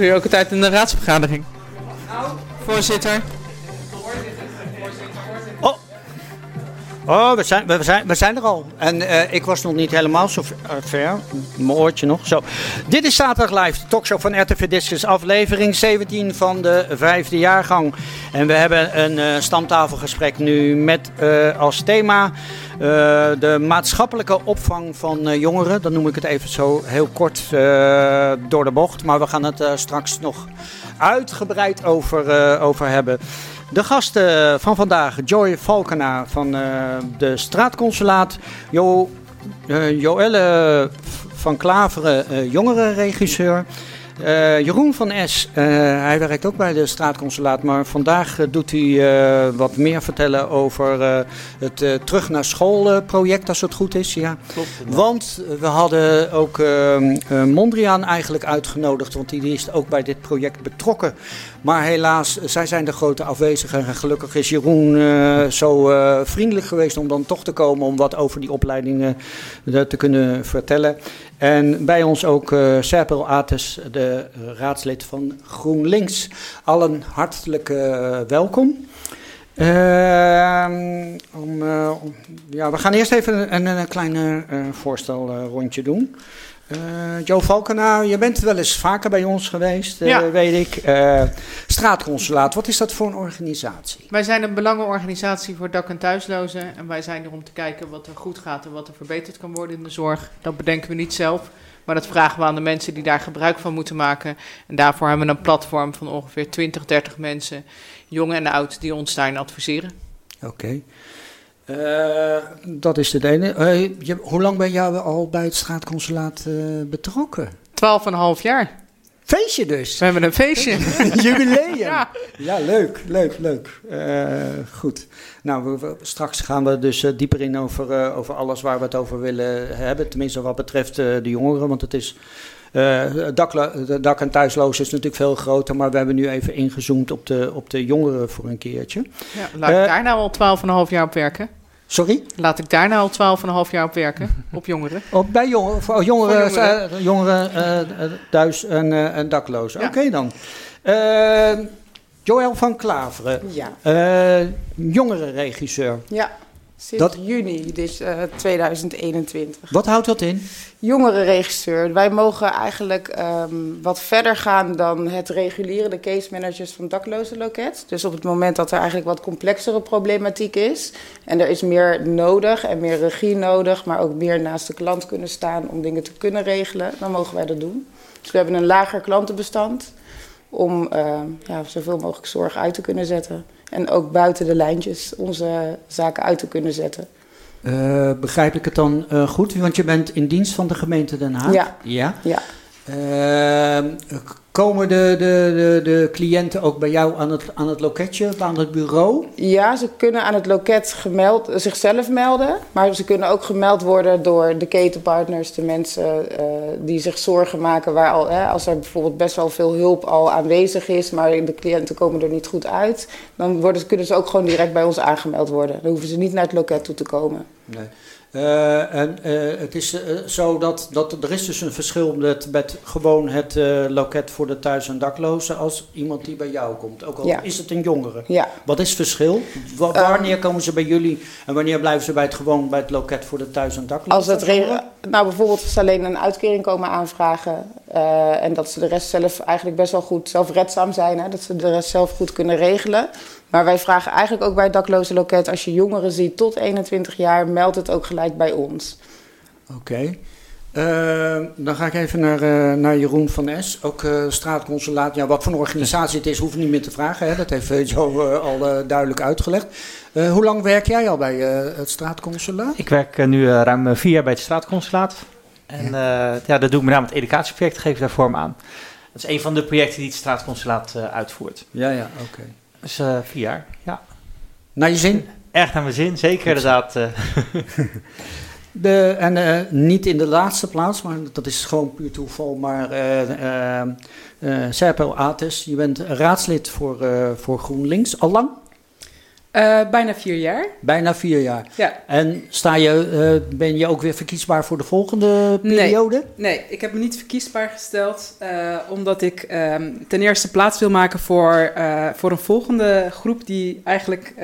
Doe je ook in de raadsvergadering. Voorzitter. Oh, oh we, zijn, we, zijn, we zijn er al. En eh, ik was nog niet helemaal zo ver- eh, ver. Mijn oortje nog. Zo. Dit is Zaterdag Live, de talkshow van RTV Discus, aflevering 17 van de vijfde jaargang. En we hebben een eh, stamtafelgesprek nu met als thema de maatschappelijke opvang van eh, jongeren. Dan noem ik het even zo heel kort eh, door de bocht. Maar we gaan het eh, straks nog uitgebreid over, eh, over hebben. De gasten van vandaag, Joy Valkena van eh, de straatconsulaat, jo, eh, Joelle van Klaveren, eh, jongerenregisseur. Eh, Jeroen van Es, eh, hij werkt ook bij de straatconsulaat, maar vandaag eh, doet hij wat meer vertellen over het terug naar school project, als het goed is. Ja. Want we hadden ook eh, eh, Mondriaan eigenlijk uitgenodigd, want die is ook bij dit project betrokken. Maar helaas, zij zijn de grote afwezigen. En gelukkig is Jeroen zo vriendelijk geweest om dan toch te komen om wat over die opleidingen te kunnen vertellen. En bij ons ook eh Serpil Ates, de raadslid van GroenLinks. Allen hartelijk eh, welkom. Ehm, om, eh, ja, we gaan eerst even een, een, klein eh, voorstelrondje doen. Eh Joe Valkena, je bent wel eens vaker bij ons geweest, Ja. weet ik. Eh, straatconsulaat, wat is dat voor een organisatie? Wij zijn een belangenorganisatie voor dak- en thuislozen. En wij zijn er om te kijken wat er goed gaat en wat er verbeterd kan worden in de zorg. Dat bedenken we niet zelf. Maar dat vragen we aan de mensen die daar gebruik van moeten maken. En daarvoor hebben we een platform van ongeveer 20, 30 mensen, jong en oud, die ons daarin adviseren. Oké. Eh, dat is de ene. Eh, je, hoe lang ben jij al bij het straatconsulaat eh, betrokken? 12,5 jaar. Feestje dus. We hebben een feestje. Jubileum. Ja. Ja, leuk, leuk, leuk. Goed. Nou, we- we- straks gaan we dus dieper in over, over alles waar we het over willen hebben. Tenminste, wat betreft de jongeren. Want het is. de dak- en thuisloos is natuurlijk veel groter. Maar we hebben nu even ingezoomd op de, op de jongeren voor een keertje. Ja, laat ik daar nou al 12,5 jaar op werken? Sorry? Laat ik daar nou al 12,5 jaar op werken? Op jongeren? Oh, bij jongeren, voor jongeren, Voor jongeren. eh, jongeren eh, eh, thuis en, eh, en daklozen. Ja. Oké dan. Joël van Klaveren, Ja, jongerenregisseur. ja. Sinds Dat- juni, dus eh 2021. Wat houdt dat in? Jongerenregisseur. Wij mogen eigenlijk ehm, wat verder gaan dan het reguleren, de case managers van daklozenloket. Dus op het moment dat er eigenlijk wat complexere problematiek is en er is meer nodig en meer regie nodig, maar ook meer naast de klant kunnen staan om dingen te kunnen regelen, dan mogen wij dat doen. Dus we hebben een lager klantenbestand om ehm, ja, zoveel mogelijk zorg uit te kunnen zetten. En ook buiten de lijntjes onze zaken uit te kunnen zetten. Eh, begrijp ik het dan eh, goed? Want je bent in dienst van de gemeente Den Haag. Ja. ja. Ja. Eh, komen de, de, de, de cliënten ook bij jou aan het, aan het loketje, aan het bureau? Ja, ze kunnen aan het loket gemeld, zichzelf melden. Maar ze kunnen ook gemeld worden door de ketenpartners, de mensen eh, die zich zorgen maken. Waar al, hè, als er bijvoorbeeld best wel veel hulp al aanwezig is, maar de cliënten komen er niet goed uit. Dan worden, kunnen ze ook gewoon direct bij ons aangemeld worden. Dan hoeven ze niet naar het loket toe te komen. Nee. Eh, en eh, het is eh, zo dat, dat er is dus een verschil met, met gewoon het loket voor de thuis- en daklozen als iemand die bij jou komt. Ook al Ja. is het een jongere. Ja. Wat is het verschil? Ehm, wanneer komen ze bij jullie en wanneer blijven ze bij het gewoon bij het loket voor de thuis- en daklozen? Als het re- nou, bijvoorbeeld als ze alleen een uitkering komen aanvragen en dat ze de rest zelf eigenlijk best wel goed zelfredzaam zijn, hè, dat ze de rest zelf goed kunnen regelen. Maar wij vragen eigenlijk ook bij het dakloze loket, als je jongeren ziet tot 21 jaar, meld het ook gelijk bij ons. Oké. Eh, dan ga ik even naar, eh, naar Jeroen van Es, ook eh, straatconsulaat. Ja, wat voor een organisatie het is, hoef ik niet meer te vragen. Hè? Dat heeft Jo al duidelijk uitgelegd. Eh, hoe lang werk jij al bij eh, het straatconsulaat? Ik werk nu ruim vier jaar bij het straatconsulaat. En ja. ja, dat doe ik met name het educatieproject, geef daar vorm aan. Dat is een van de projecten die het straatconsulaat eh, uitvoert. Ja, ja, oké. Dus vier jaar, ja. Naar je zin? Erg naar mijn zin, zeker inderdaad. eh. De, en eh, niet in de laatste plaats, maar dat is gewoon puur toeval. Maar eh eh, Serpil Ates, je bent raadslid voor, voor GroenLinks. Al lang? Uh, bijna vier jaar. Bijna vier jaar. Ja. En sta je, uh, ben je ook weer verkiesbaar voor de volgende periode? Nee, nee ik heb me niet verkiesbaar gesteld. Uh, omdat ik um, ten eerste plaats wil maken voor, voor een volgende groep die eigenlijk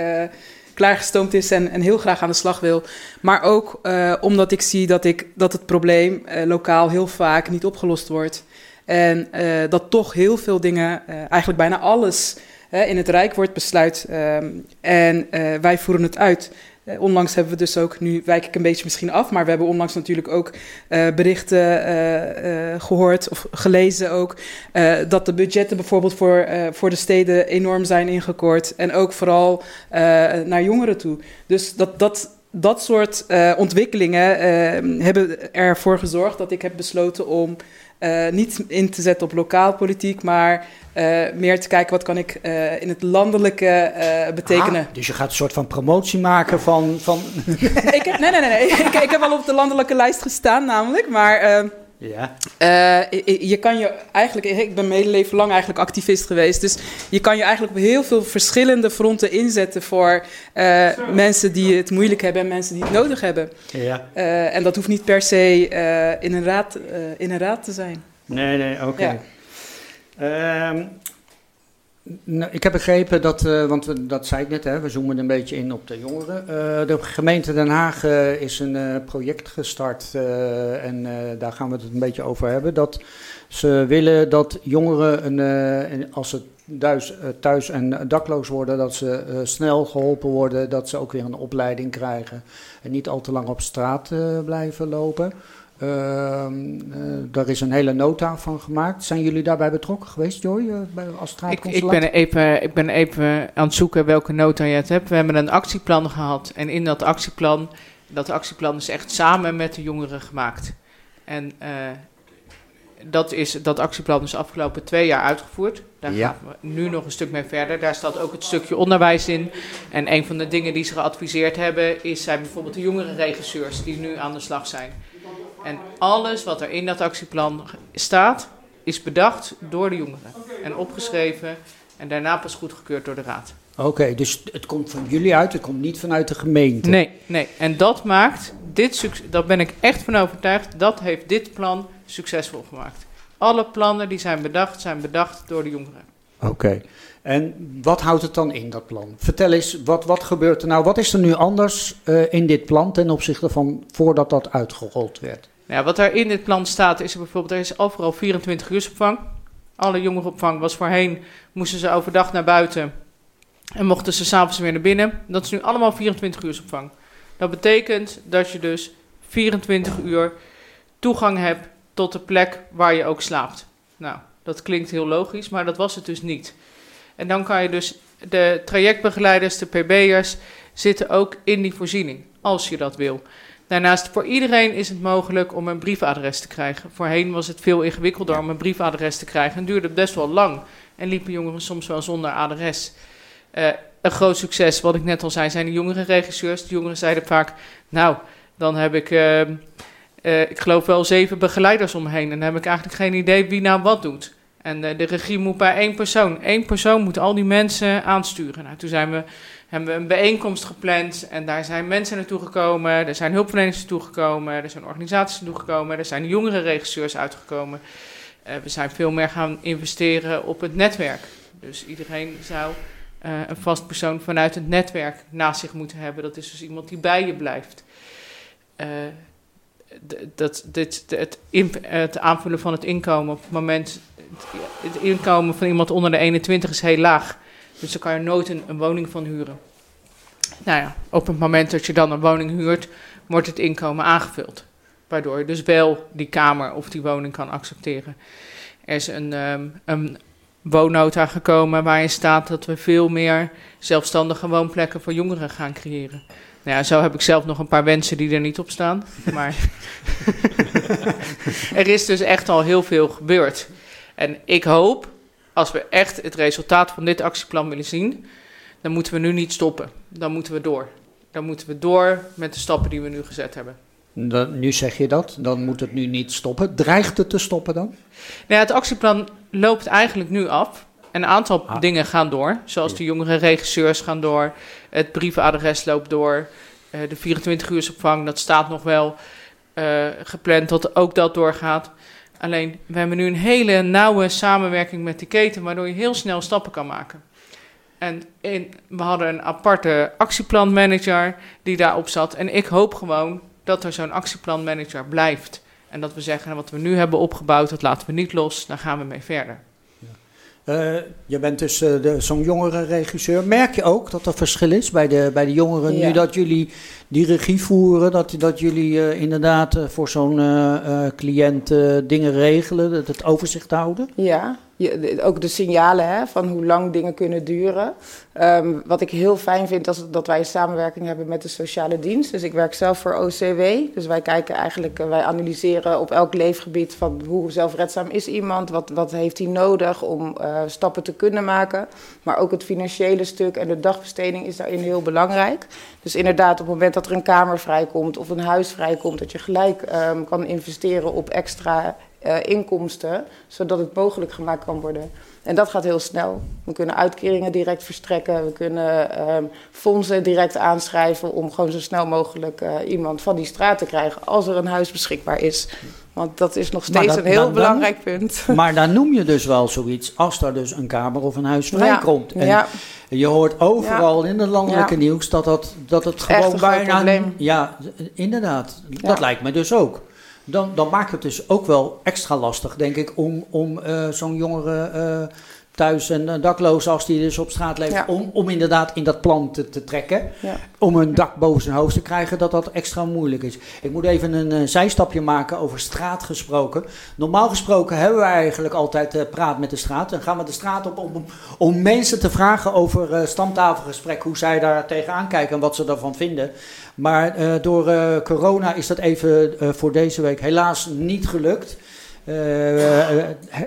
klaargestoomd is en, en, heel graag aan de slag wil. Maar ook omdat ik zie dat, ik, dat het probleem lokaal heel vaak niet opgelost wordt. En dat toch heel veel dingen, eigenlijk bijna alles in het Rijk wordt besluit ehm, en uh, wij voeren het uit. Uh, onlangs hebben we dus ook, nu wijk ik een beetje misschien af, maar we hebben onlangs natuurlijk ook uh, berichten gehoord of gelezen ook, dat de budgetten bijvoorbeeld voor, voor de steden enorm zijn ingekort en ook vooral naar jongeren toe. Dus dat, dat, dat soort ontwikkelingen ehm, hebben ervoor gezorgd dat ik heb besloten om niet in te zetten op lokaal politiek, maar uh, meer te kijken wat kan ik uh, in het landelijke betekenen. Ah, dus je gaat een soort van promotie maken van... van... ik heb, nee, nee, nee. nee. ik, ik, heb al op de landelijke lijst gestaan namelijk, maar... Ehm, ja. je kan je eigenlijk, ik ben mijn hele leven lang eigenlijk activist geweest. Dus je kan je eigenlijk op heel veel verschillende fronten inzetten voor mensen die het moeilijk hebben en mensen die het nodig hebben. Ja. en dat hoeft niet per se in, een raad, in een raad te zijn. Nee, nee, oké. Okay. Ja. Uh, nou, ik heb begrepen dat, uh, want dat zei ik net, hè, we zoomen een beetje in op de jongeren. Uh, de gemeente Den Haag uh, is een project gestart en daar gaan we het een beetje over hebben. Dat ze willen dat jongeren, een, als ze thuis, thuis en dakloos worden, dat ze snel geholpen worden, dat ze ook weer een opleiding krijgen en niet al te lang op straat blijven lopen. Uh, daar is een hele nota van gemaakt. Zijn jullie daarbij betrokken geweest, Joy, uh, als ik, ik, ben even, ik ben even aan het zoeken welke nota je het hebt. We hebben een actieplan gehad. En in dat actieplan, dat actieplan is echt samen met de jongeren gemaakt. En uh, dat, is, dat actieplan is afgelopen twee jaar uitgevoerd. Daar ja. gaan we nu nog een stuk mee verder. Daar staat ook het stukje onderwijs in. En een van de dingen die ze geadviseerd hebben, is zijn bijvoorbeeld de jongere regisseurs die nu aan de slag zijn. En alles wat er in dat actieplan staat, is bedacht door de jongeren. En opgeschreven en daarna pas goedgekeurd door de raad. Oké, dus het komt van jullie uit, het komt niet vanuit de gemeente. Nee, nee. En dat maakt dit daar ben ik echt van overtuigd, dat heeft dit plan succesvol gemaakt. Alle plannen die zijn bedacht, zijn bedacht door de jongeren. Oké. En wat houdt het dan in, dat plan? Vertel eens, wat, wat gebeurt er nou? Wat is er nu anders uh, in dit plan ten opzichte van voordat dat uitgerold werd? Nou, wat er in dit plan staat is er bijvoorbeeld, er is overal 24 uur opvang. Alle jongerenopvang was voorheen, moesten ze overdag naar buiten en mochten ze s'avonds weer naar binnen. Dat is nu allemaal 24 uur opvang. Dat betekent dat je dus 24 uur toegang hebt tot de plek waar je ook slaapt. Nou, dat klinkt heel logisch, maar dat was het dus niet. En dan kan je dus, de trajectbegeleiders, de PB'ers, zitten ook in die voorziening, als je dat wil. Daarnaast, voor iedereen is het mogelijk om een briefadres te krijgen. Voorheen was het veel ingewikkelder om een briefadres te krijgen en duurde best wel lang. En liepen jongeren soms wel zonder adres. Uh, een groot succes, wat ik net al zei, zijn de jongere regisseurs. De jongeren zeiden vaak, nou, dan heb ik, uh, uh, ik geloof wel zeven begeleiders omheen. En dan heb ik eigenlijk geen idee wie nou wat doet. En de regie moet bij één persoon. Eén persoon moet al die mensen aansturen. Nou, toen zijn we hebben we een bijeenkomst gepland en daar zijn mensen naartoe gekomen, er zijn hulpverleners naartoe gekomen, er zijn organisaties naartoe gekomen, er zijn jongere regisseurs uitgekomen. Uh, we zijn veel meer gaan investeren op het netwerk. Dus iedereen zou uh, een vast persoon vanuit het netwerk naast zich moeten hebben. Dat is dus iemand die bij je blijft. Uh, dat, dit, het, het, aanvullen van het inkomen op het moment. Het inkomen van iemand onder de 21 is heel laag. Dus daar kan je nooit een, woning van huren. Nou ja, op het moment dat je dan een woning huurt, wordt het inkomen aangevuld. Waardoor je dus wel die kamer of die woning kan accepteren. Er is een, um, een woonnota gekomen waarin staat dat we veel meer zelfstandige woonplekken voor jongeren gaan creëren. Nou ja, zo heb ik zelf nog een paar wensen die er niet op staan. Maar er is dus echt al heel veel gebeurd. En ik hoop als we echt het resultaat van dit actieplan willen zien, dan moeten we nu niet stoppen. Dan moeten we door. Dan moeten we door met de stappen die we nu gezet hebben. Dan, nu zeg je dat, dan moet het nu niet stoppen. Dreigt het te stoppen dan? Nou ja, het actieplan loopt eigenlijk nu af. een aantal Ah. dingen gaan door. Zoals de jongere regisseurs gaan door. Het brievenadres loopt door. eh, de 24-uursopvang, dat staat nog wel eh, gepland dat ook dat doorgaat. Alleen, we hebben nu een hele nauwe samenwerking met die keten... waardoor je heel snel stappen kan maken. En in, we hadden een aparte actieplanmanager die daarop zat. En ik hoop gewoon dat er zo'n actieplanmanager blijft. En dat we zeggen, wat we nu hebben opgebouwd, dat laten we niet los. Daar gaan we mee verder. Eh, je bent dus eh, de- zo'n jongere regisseur. Merk je ook dat er verschil is bij de, bij de jongeren Ja. nu dat jullie die regie voeren? Dat, dat jullie eh, inderdaad eh, voor zo'n eh, cliënt dingen regelen, het, het overzicht houden? Ja, je, ook de signalen hè, van hoe lang dingen kunnen duren. Ehm, wat ik heel fijn vind, is dat wij samenwerking hebben met de sociale dienst. Dus ik werk zelf voor OCW. Dus wij kijken eigenlijk, wij analyseren op elk leefgebied van hoe zelfredzaam is iemand, wat, wat heeft hij nodig om stappen te kunnen maken. Maar ook het financiële stuk en de dagbesteding is daarin heel belangrijk. Dus inderdaad, op het moment dat er een kamer vrijkomt of een huis vrijkomt, dat je gelijk ehm, kan investeren op extra eh, inkomsten, zodat het mogelijk gemaakt kan worden. En dat gaat heel snel. We kunnen uitkeringen direct verstrekken, we kunnen ehm, fondsen direct aanschrijven om gewoon zo snel mogelijk eh, iemand van die straat te krijgen als er een huis beschikbaar is. Want dat is nog steeds dat- een heel dan- dan- belangrijk punt. Maar daar noem je dus wel zoiets als er dus een kamer of een huis vrijkomt. Ja, En ja, je hoort overal in het landelijke Ja. nieuws dat, dat, dat het gewoon bijna... probleem. Ja, inderdaad. Dat lijkt me dus ook. Dan, dan maakt het dus ook wel extra lastig, denk ik, om, om eh, zo'n jongere eh, thuis en eh, dakloos, als die dus op straat leeft, Ja. om, om inderdaad in dat plan te, te trekken. ja. Om een dak boven zijn hoofd te krijgen, dat dat extra moeilijk is. Ik moet even een eh, zijstapje maken over straat gesproken. Normaal gesproken hebben wij eigenlijk altijd eh, praat met de straat. Dan gaan we de straat op om, om mensen te vragen over eh stamtafelgesprek, hoe zij daar tegenaan kijken en wat ze daarvan vinden. Maar door corona is dat even voor deze week helaas niet gelukt. He-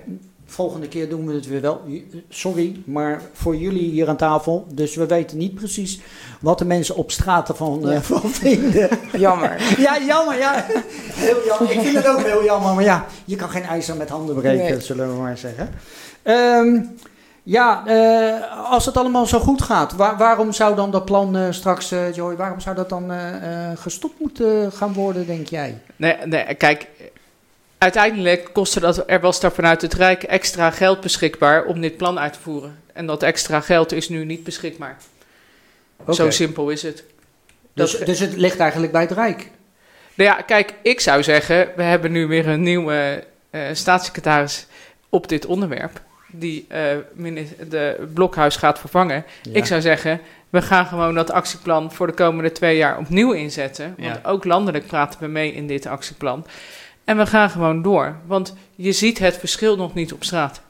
volgende keer doen we het weer wel. Sorry, maar voor jullie hier aan tafel. Dus we weten niet precies wat de mensen op straat ervan eh, van vinden. Jammer. Ja, jammer, ja. Heel jammer. Ik vind het ook heel jammer. Maar ja, je kan geen ijzer met handen breken, Nee. zullen we maar zeggen. Ehm, ja, eh, als het allemaal zo goed gaat, waar- waarom zou dan dat plan eh, straks, eh, Joy, waarom zou dat dan eh, eh, gestopt moeten gaan worden, denk jij? Nee, nee, kijk, uiteindelijk kostte dat, er was daar vanuit het Rijk extra geld beschikbaar om dit plan uit te voeren. En dat extra geld is nu niet beschikbaar. Zo simpel is het. Dus, dat- dus het ligt eigenlijk bij het Rijk. Nou ja, kijk, ik zou zeggen, we hebben nu weer een nieuwe eh, staatssecretaris op dit onderwerp. Die minis- de Blokhuis gaat vervangen. Ja. Ik zou zeggen, we gaan gewoon dat actieplan voor de komende twee jaar opnieuw inzetten. Want Ja. ook landelijk praten we mee in dit actieplan. En we gaan gewoon door. Want je ziet het verschil nog niet op straat.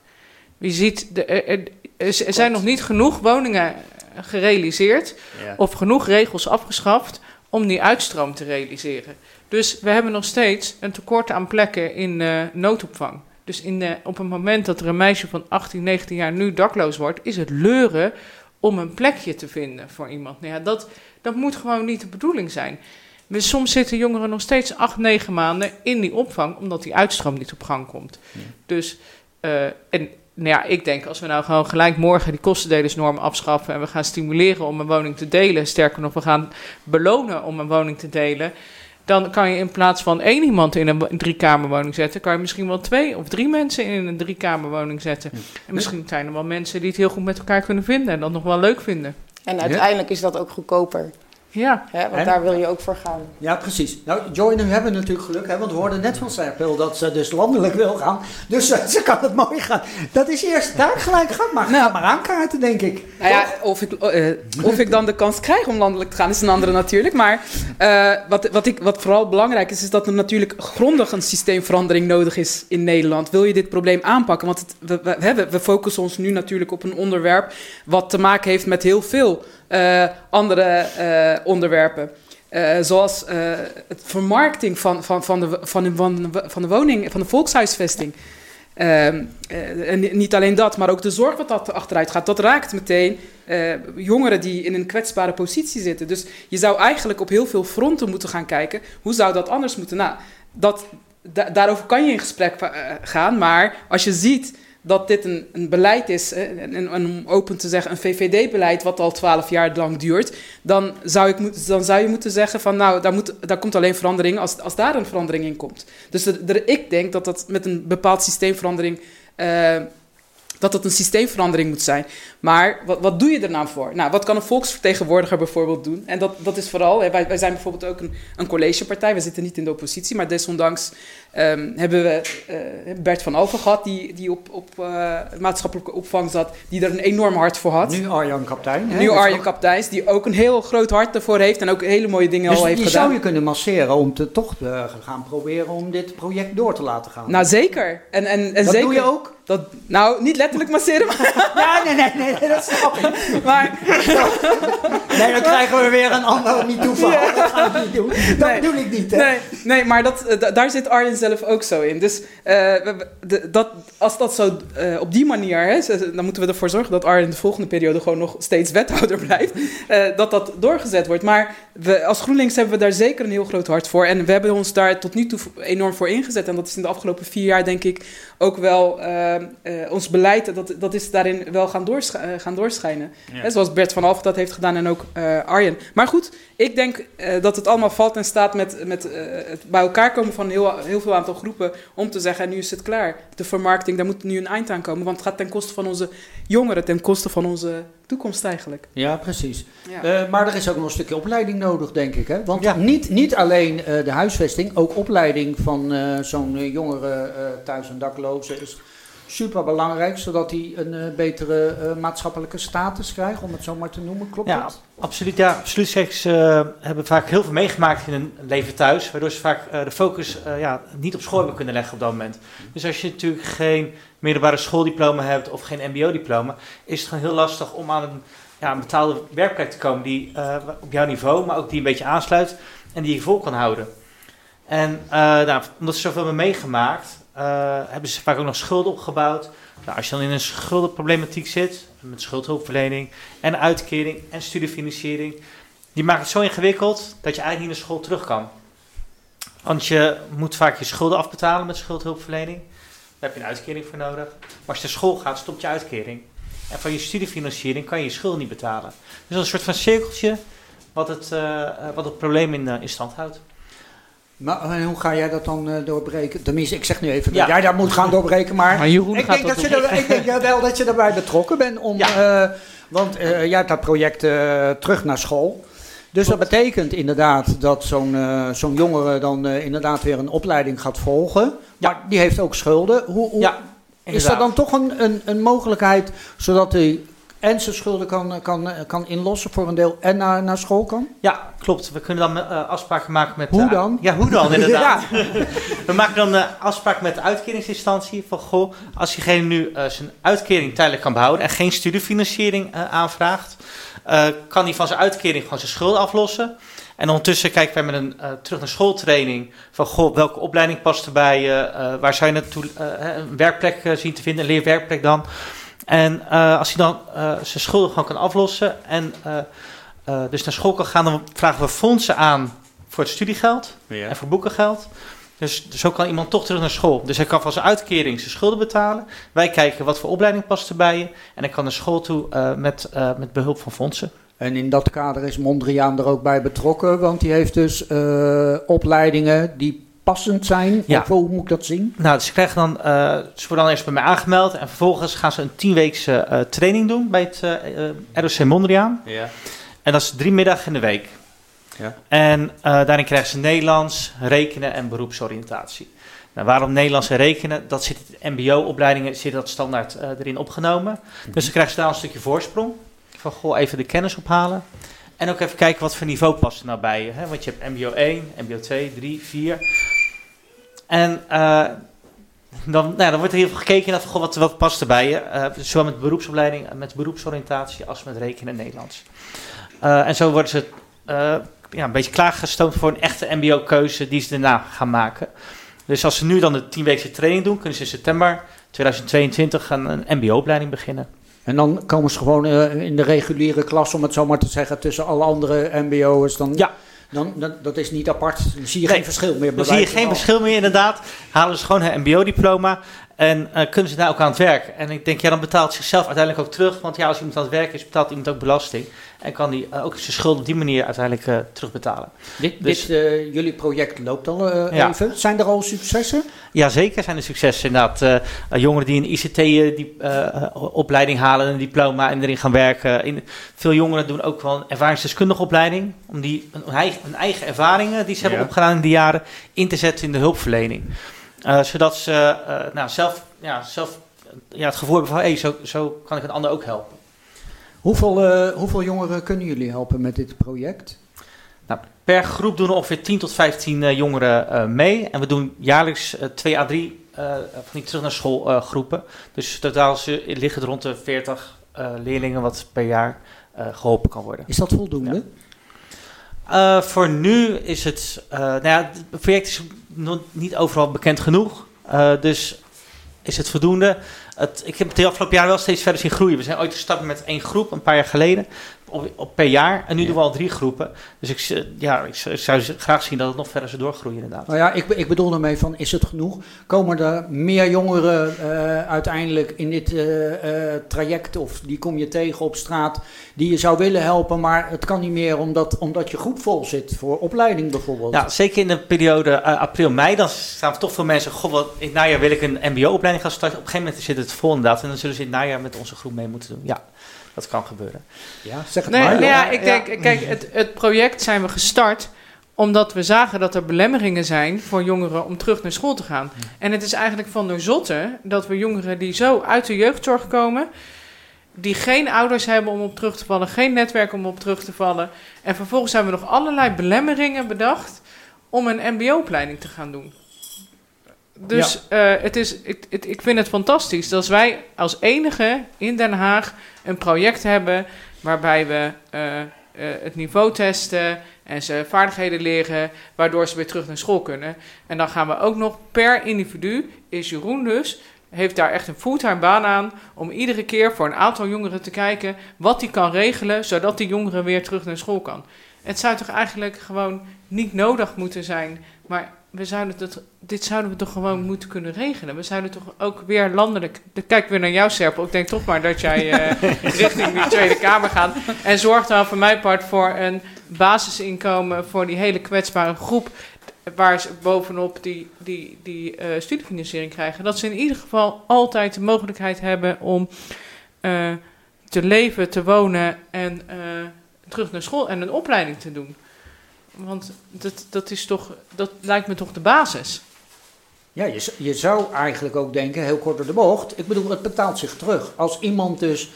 Je ziet, de, er, er- er er zijn nog niet genoeg woningen gerealiseerd Ja. of genoeg regels afgeschaft om die uitstroom te realiseren. Dus we hebben nog steeds een tekort aan plekken in eh, noodopvang. Dus in de, op het moment dat er een meisje van 18, 19 jaar nu dakloos wordt, is het leuren om een plekje te vinden voor iemand. Nou ja, dat, dat moet gewoon niet de bedoeling zijn. Maar soms zitten jongeren nog steeds 8, 9 maanden in die opvang, omdat die uitstroom niet op gang komt. Ja. Dus, eh, en nou ja, ik denk als we nou gewoon gelijk morgen die kostendelersnorm afschaffen en we gaan stimuleren om een woning te delen, sterker nog, we gaan belonen om een woning te delen, dan kan je in plaats van één iemand in een wo- driekamerwoning zetten, kan je misschien wel twee of drie mensen in een driekamerwoning zetten. Ja. En misschien zijn er wel mensen die het heel goed met elkaar kunnen vinden en dat nog wel leuk vinden. En uiteindelijk is dat ook goedkoper. Ja, Hè? Want En? daar wil je ook voor gaan. Ja, precies. Nou, Joy, nu hebben we natuurlijk geluk, hè, want we hoorden net van Serpil dat ze dus landelijk wil gaan. Dus eh, ze kan het mooi gaan. Dat is eerst daar gelijk. Ga maar, ga maar aankaarten, denk ik. Nou ja, of ik, eh, of ik dan de kans krijg om landelijk te gaan, is een andere natuurlijk. Maar eh, wat, wat, ik, wat vooral belangrijk is, is dat er natuurlijk grondig een systeemverandering nodig is in Nederland. Wil je dit probleem aanpakken? Want het, we, we, hebben- we focussen ons nu natuurlijk op een onderwerp wat te maken heeft met heel veel eh, andere eh, onderwerpen. Eh, zoals het vermarkting van, van, van, de, van, de, van, de, woning, van de volkshuisvesting. Ehm, eh, en niet alleen dat, maar ook de zorg wat dat achteruit gaat. Dat raakt meteen jongeren die in een kwetsbare positie zitten. Dus je zou eigenlijk op heel veel fronten moeten gaan kijken. Hoe zou dat anders moeten? Nou, dat, da- daarover kan je in gesprek gaan. Maar als je ziet dat dit een, een beleid is, en, om open te zeggen, een VVD-beleid wat al twaalf jaar lang duurt, dan zou, ik dan zou je moeten zeggen van nou, daar, moet, daar komt alleen verandering als, als daar een verandering in komt. Dus de, ik denk dat dat met een bepaald systeemverandering. Uh, dat het een systeemverandering moet zijn. Maar wat, wat doe je er nou voor? Nou, wat kan een volksvertegenwoordiger bijvoorbeeld doen? En dat, dat is vooral, wij, wij zijn bijvoorbeeld ook een, een collegepartij. We zitten niet in de oppositie, maar desondanks um, hebben we uh, Bert van Alphen gehad, die, die op, op uh, maatschappelijke opvang zat, die er een enorm hart voor had. Nu Arjan Kaptein. Hè? Nu Arjan Kapteins, die ook een heel groot hart ervoor heeft en ook hele mooie dingen dus al heeft gedaan. gedaan. zou je kunnen masseren om te, toch te gaan proberen om dit project door te laten gaan. Nou, zeker. En, en, en dat zeker, doe je ook? Dat, nou, niet letterlijk masseren, maar... ja, nee, nee, nee, nee, dat snap ik. Maar... nee, dan krijgen we weer een ander niet toeval. Ja. Dat gaan we niet doen. Dat nee, bedoel ik niet, hè? Nee, nee maar dat, daar zit Arjen zelf ook zo in. Dus uh, de, dat, als dat zo uh, op die manier... Hè, dan moeten we ervoor zorgen dat Arjen de volgende periode... gewoon nog steeds wethouder blijft. dat dat doorgezet wordt. Maar we, als GroenLinks hebben we daar zeker een heel groot hart voor. En we hebben ons daar tot nu toe enorm voor ingezet. En dat is in de afgelopen vier jaar, denk ik, ook wel... ons beleid, dat, dat is daarin wel gaan, doorsch gaan doorschijnen. Ja. Hè, zoals Bert van Alphen dat heeft gedaan en ook Arjen. Maar goed, ik denk dat het allemaal valt en staat met, met het bij elkaar komen van heel, heel veel aantal groepen om te zeggen, nu is het klaar. De vermarkting, daar moet nu een eind aan komen, want het gaat ten koste van onze jongeren, ten koste van onze toekomst eigenlijk. Ja, precies. Ja. Uh, maar er is ook nog een stukje opleiding nodig, denk ik. Hè? Want ja. niet, niet alleen uh, de huisvesting, ook opleiding van uh, zo'n jongere thuis- en daklozen is super belangrijk, zodat hij een uh, betere uh, maatschappelijke status krijgt, om het zo maar te noemen. Klopt ja, dat? Absoluut, ja. Absoluut. Seks uh, hebben vaak heel veel meegemaakt in hun leven thuis, waardoor ze vaak de focus ja, niet op school hebben kunnen leggen op dat moment. Dus als je natuurlijk geen middelbare schooldiploma hebt of geen mbo-diploma, is het gewoon heel lastig om aan een, ja, een betaalde werkplek te komen die op jouw niveau, maar ook die een beetje aansluit en die je vol kan houden. En nou, omdat ze zoveel hebben meegemaakt, hebben ze vaak ook nog schulden opgebouwd. Nou, als je dan in een schuldenproblematiek zit, met schuldhulpverlening en uitkering en studiefinanciering, die maakt het zo ingewikkeld dat je eigenlijk niet naar school terug kan. Want je moet vaak je schulden afbetalen met schuldhulpverlening. Daar heb je een uitkering voor nodig. Maar als je naar school gaat, stopt je uitkering. En van je studiefinanciering kan je je schulden niet betalen. Dus dat is een soort van cirkeltje wat het, uh, wat het probleem in stand houdt. Maar hoe ga jij dat dan uh, doorbreken? Tenminste, ik zeg nu even dat jij dat moet gaan doorbreken, maar, maar Jeroen ik, gaat denk dat je er, ik denk wel dat je erbij betrokken bent. Om, ja. uh, want uh, jij hebt dat project terug naar school. Dus dat betekent inderdaad dat zo'n zo'n jongere dan inderdaad weer een opleiding gaat volgen. Ja. Maar die heeft ook schulden. Hoe, hoe ja, is dat dan toch een, een, een mogelijkheid zodat hij en zijn schulden kan, kan, kan inlossen voor een deel en naar, naar school kan? Ja, klopt. We kunnen dan uh, afspraken maken met... Hoe dan? ja, hoe dan inderdaad. ja. We maken dan uh, afspraak met de uitkeringsinstantie van... Goh, als diegene nu zijn uitkering tijdelijk kan behouden... en geen studiefinanciering aanvraagt... kan hij van zijn uitkering gewoon zijn schulden aflossen... En ondertussen kijken wij met een uh, terug naar schooltraining van goh, welke opleiding past erbij, uh, waar zou je naartoe uh, een werkplek zien te vinden, een leerwerkplek dan. En uh, als hij dan uh, zijn schulden gewoon kan aflossen en uh, dus naar school kan gaan, dan vragen we fondsen aan voor het studiegeld ja. en voor boekengeld. Dus zo kan iemand toch terug naar school. Dus hij kan van zijn uitkering zijn schulden betalen. Wij kijken wat voor opleiding past erbij je. En hij kan naar school toe met, met behulp van fondsen. En in dat kader is Mondriaan er ook bij betrokken, want die heeft dus opleidingen die passend zijn? Ja. Of hoe moet ik dat zien? Nou, ze krijgen dan, uh, ze worden dan eerst bij mij aangemeld en vervolgens gaan ze een tienweekse uh, training doen bij het uh, ROC Mondriaan. Ja. En dat is drie middagen in de week. Ja. En daarin krijgen ze Nederlands, rekenen en beroepsoriëntatie. Nou, waarom Nederlands en rekenen? Dat zit in MBO-opleidingen zit dat standaard erin opgenomen. Mm-hmm. Dus dan krijgen ze daar een stukje voorsprong. Van goh, even de kennis ophalen. En ook even kijken wat voor niveau past er nou bij je. Hè? Want je hebt MBO 1, MBO 2, 3, 4. En uh, dan, nou, dan wordt er heel veel gekeken naar wat, wat past er bij je. Uh, zowel met beroepsopleiding, met beroepsoriëntatie als met rekenen en Nederlands. Uh, en zo worden ze ja, een beetje klaargestoomd voor een echte MBO-keuze die ze daarna gaan maken. Dus als ze nu dan de 10-weekse training doen, kunnen ze in september 2022 een, een MBO-opleiding beginnen. En dan komen ze gewoon in de reguliere klas, om het zo maar te zeggen, tussen alle andere MBO'ers. Dan... Ja. Dan, dat, dat is niet apart. Dan zie je nee, geen verschil meer. Dan zie je geen verschil meer, inderdaad. Halen ze gewoon een MBO-diploma. En uh, kunnen ze daar ook aan het werk? En ik denk, ja, dan betaalt zichzelf uiteindelijk ook terug. Want ja, als iemand aan het werk is, betaalt iemand ook belasting. En kan die uh, ook zijn schuld op die manier uiteindelijk uh, terugbetalen. Dit, dus, dit jullie project loopt al ja. even. Zijn er al successen? Ja, zeker zijn er successen. Inderdaad, jongeren die een ICT die, opleiding halen, een diploma en erin gaan werken. In, veel jongeren doen ook wel een ervaringsdeskundige opleiding. Om die, hun eigen, hun eigen ervaringen die ze hebben opgedaan in die jaren in te zetten in de hulpverlening. Uh, zodat ze uh, nou, zelf, ja, zelf ja, het gevoel hebben van hey, zo, zo kan ik een ander ook helpen. Hoeveel, uh, hoeveel jongeren kunnen jullie helpen met dit project? Nou, per groep doen er ongeveer 10 tot 15 jongeren mee. En we doen jaarlijks 2 à 3 van die terug naar school groepen. Dus totaal liggen rond de 40 leerlingen wat per jaar geholpen kan worden. Is dat voldoende? Ja. voor nu is het, nou ja, het project is nog niet overal bekend genoeg. Uh, dus is het voldoende. Het, ik heb het de afgelopen jaar wel steeds verder zien groeien. We zijn ooit gestart met één groep, een paar jaar geleden op, op, per jaar. En nu doen we al drie groepen. Dus ik, eh, ja, ik, zou graag zien dat het nog verder zou doorgroeien inderdaad. Nou ja, ik, ik bedoel ermee van, is het genoeg? Komen er meer jongeren uh, uiteindelijk in dit uh, traject... of die kom je tegen op straat die je zou willen helpen... maar het kan niet meer omdat, omdat je groep vol zit voor opleiding bijvoorbeeld? Ja, zeker in de periode april, mei... dan staan toch veel mensen... goh, wat, in het najaar wil ik een mbo-opleiding gaan starten. Op een gegeven moment zit het vol inderdaad... en dan zullen ze in het najaar met onze groep mee moeten doen, ja. Dat kan gebeuren. Ja, zeg het nee, maar. Nee, ja, ik denk, kijk, het, het project zijn we gestart omdat we zagen dat er belemmeringen zijn voor jongeren om terug naar school te gaan. En het is eigenlijk van de zotte dat we jongeren die zo uit de jeugdzorg komen, die geen ouders hebben om op terug te vallen, geen netwerk om op terug te vallen. En vervolgens hebben we nog allerlei belemmeringen bedacht om een MBO-opleiding te gaan doen. Dus ja. uh, het is, ik, vind het fantastisch dat wij als enige in Den Haag een project hebben waarbij we uh, uh, het niveau testen en ze vaardigheden leren, waardoor ze weer terug naar school kunnen. En dan gaan we ook nog per individu, is Jeroen dus, heeft daar echt een fulltime baan aan om iedere keer voor een aantal jongeren te kijken wat hij kan regelen, zodat die jongeren weer terug naar school kan. Het zou toch eigenlijk gewoon niet nodig moeten zijn, maar we zouden dit zouden we toch gewoon moeten kunnen regelen. We zouden toch ook weer landelijk. Kijk weer naar jou, Serpel. Ik denk toch maar dat jij uh, richting die Tweede Kamer gaat. En zorg dan voor mijn part voor een basisinkomen voor die hele kwetsbare groep. Waar ze bovenop die, die, die uh, studiefinanciering krijgen. Dat ze in ieder geval altijd de mogelijkheid hebben om uh, te leven, te wonen en terug naar school en een opleiding te doen. Want dat, dat, is toch, dat lijkt me toch de basis. Ja, je, je zou eigenlijk ook denken, heel kort door de bocht. Ik bedoel, het betaalt zich terug. Als iemand dus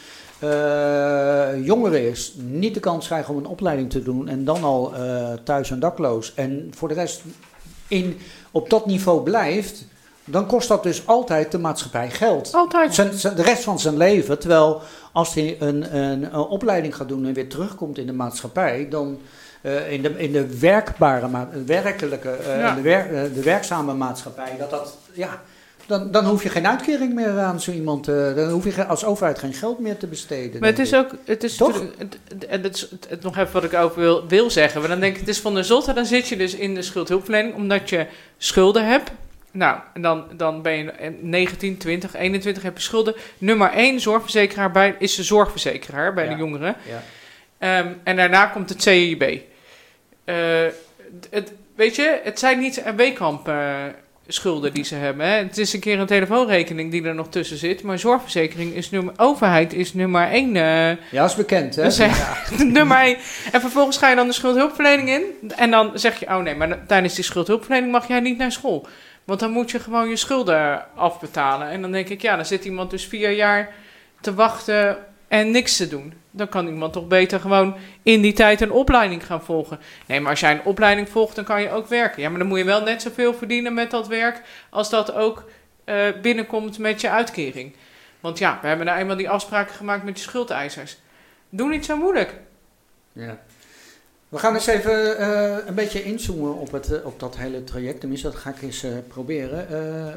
uh, jonger is, niet de kans krijgt om een opleiding te doen en dan al uh, thuis en dakloos en voor de rest in, op dat niveau blijft, dan kost dat dus altijd de maatschappij geld. Altijd. Zijn, de rest van zijn leven. Terwijl als hij een, een, een opleiding gaat doen en weer terugkomt in de maatschappij, dan uh, in, de, in de werkbare, werkelijke, uh, ja. de, wer, uh, de werkzame maatschappij, dat dat, ja, dan, dan hoef je geen uitkering meer aan zo iemand, dan hoef je als overheid geen geld meer te besteden. Maar het is ook, het is toch? En is het, nog even wat ik over wil, wil zeggen, maar dan denk ik, het is van de zotte, dan zit je dus in de schuldhulpverlening, omdat je schulden hebt. Nou, en dan, dan ben je 19, 20, 21 heb je schulden. Nummer 1 zorgverzekeraar bij, is de zorgverzekeraar bij ja. de jongeren. Ja. Um, en daarna komt het CIB. Uh, het, weet je, het zijn niet MW-kamp uh, schulden die ze hebben. Hè. Het is een keer een telefoonrekening die er nog tussen zit. Maar zorgverzekering is nummer... Overheid is nummer één. Uh, ja, is bekend, hè? Dus, ja. nummer één. En vervolgens ga je dan de schuldhulpverlening in. En dan zeg je, oh nee, maar tijdens die schuldhulpverlening mag jij niet naar school. Want dan moet je gewoon je schulden afbetalen. En dan denk ik, ja, dan zit iemand dus vier jaar te wachten en niks te doen. Dan kan iemand toch beter gewoon in die tijd een opleiding gaan volgen. Nee, maar als jij een opleiding volgt, dan kan je ook werken. Ja, maar dan moet je wel net zoveel verdienen met dat werk als dat ook uh, binnenkomt met je uitkering. Want ja, we hebben nou eenmaal die afspraken gemaakt met je schuldeisers. Doe niet zo moeilijk. Ja. We gaan eens even uh, een beetje inzoomen op, het, uh, op dat hele traject. Tenminste, dat ga ik eens uh, proberen.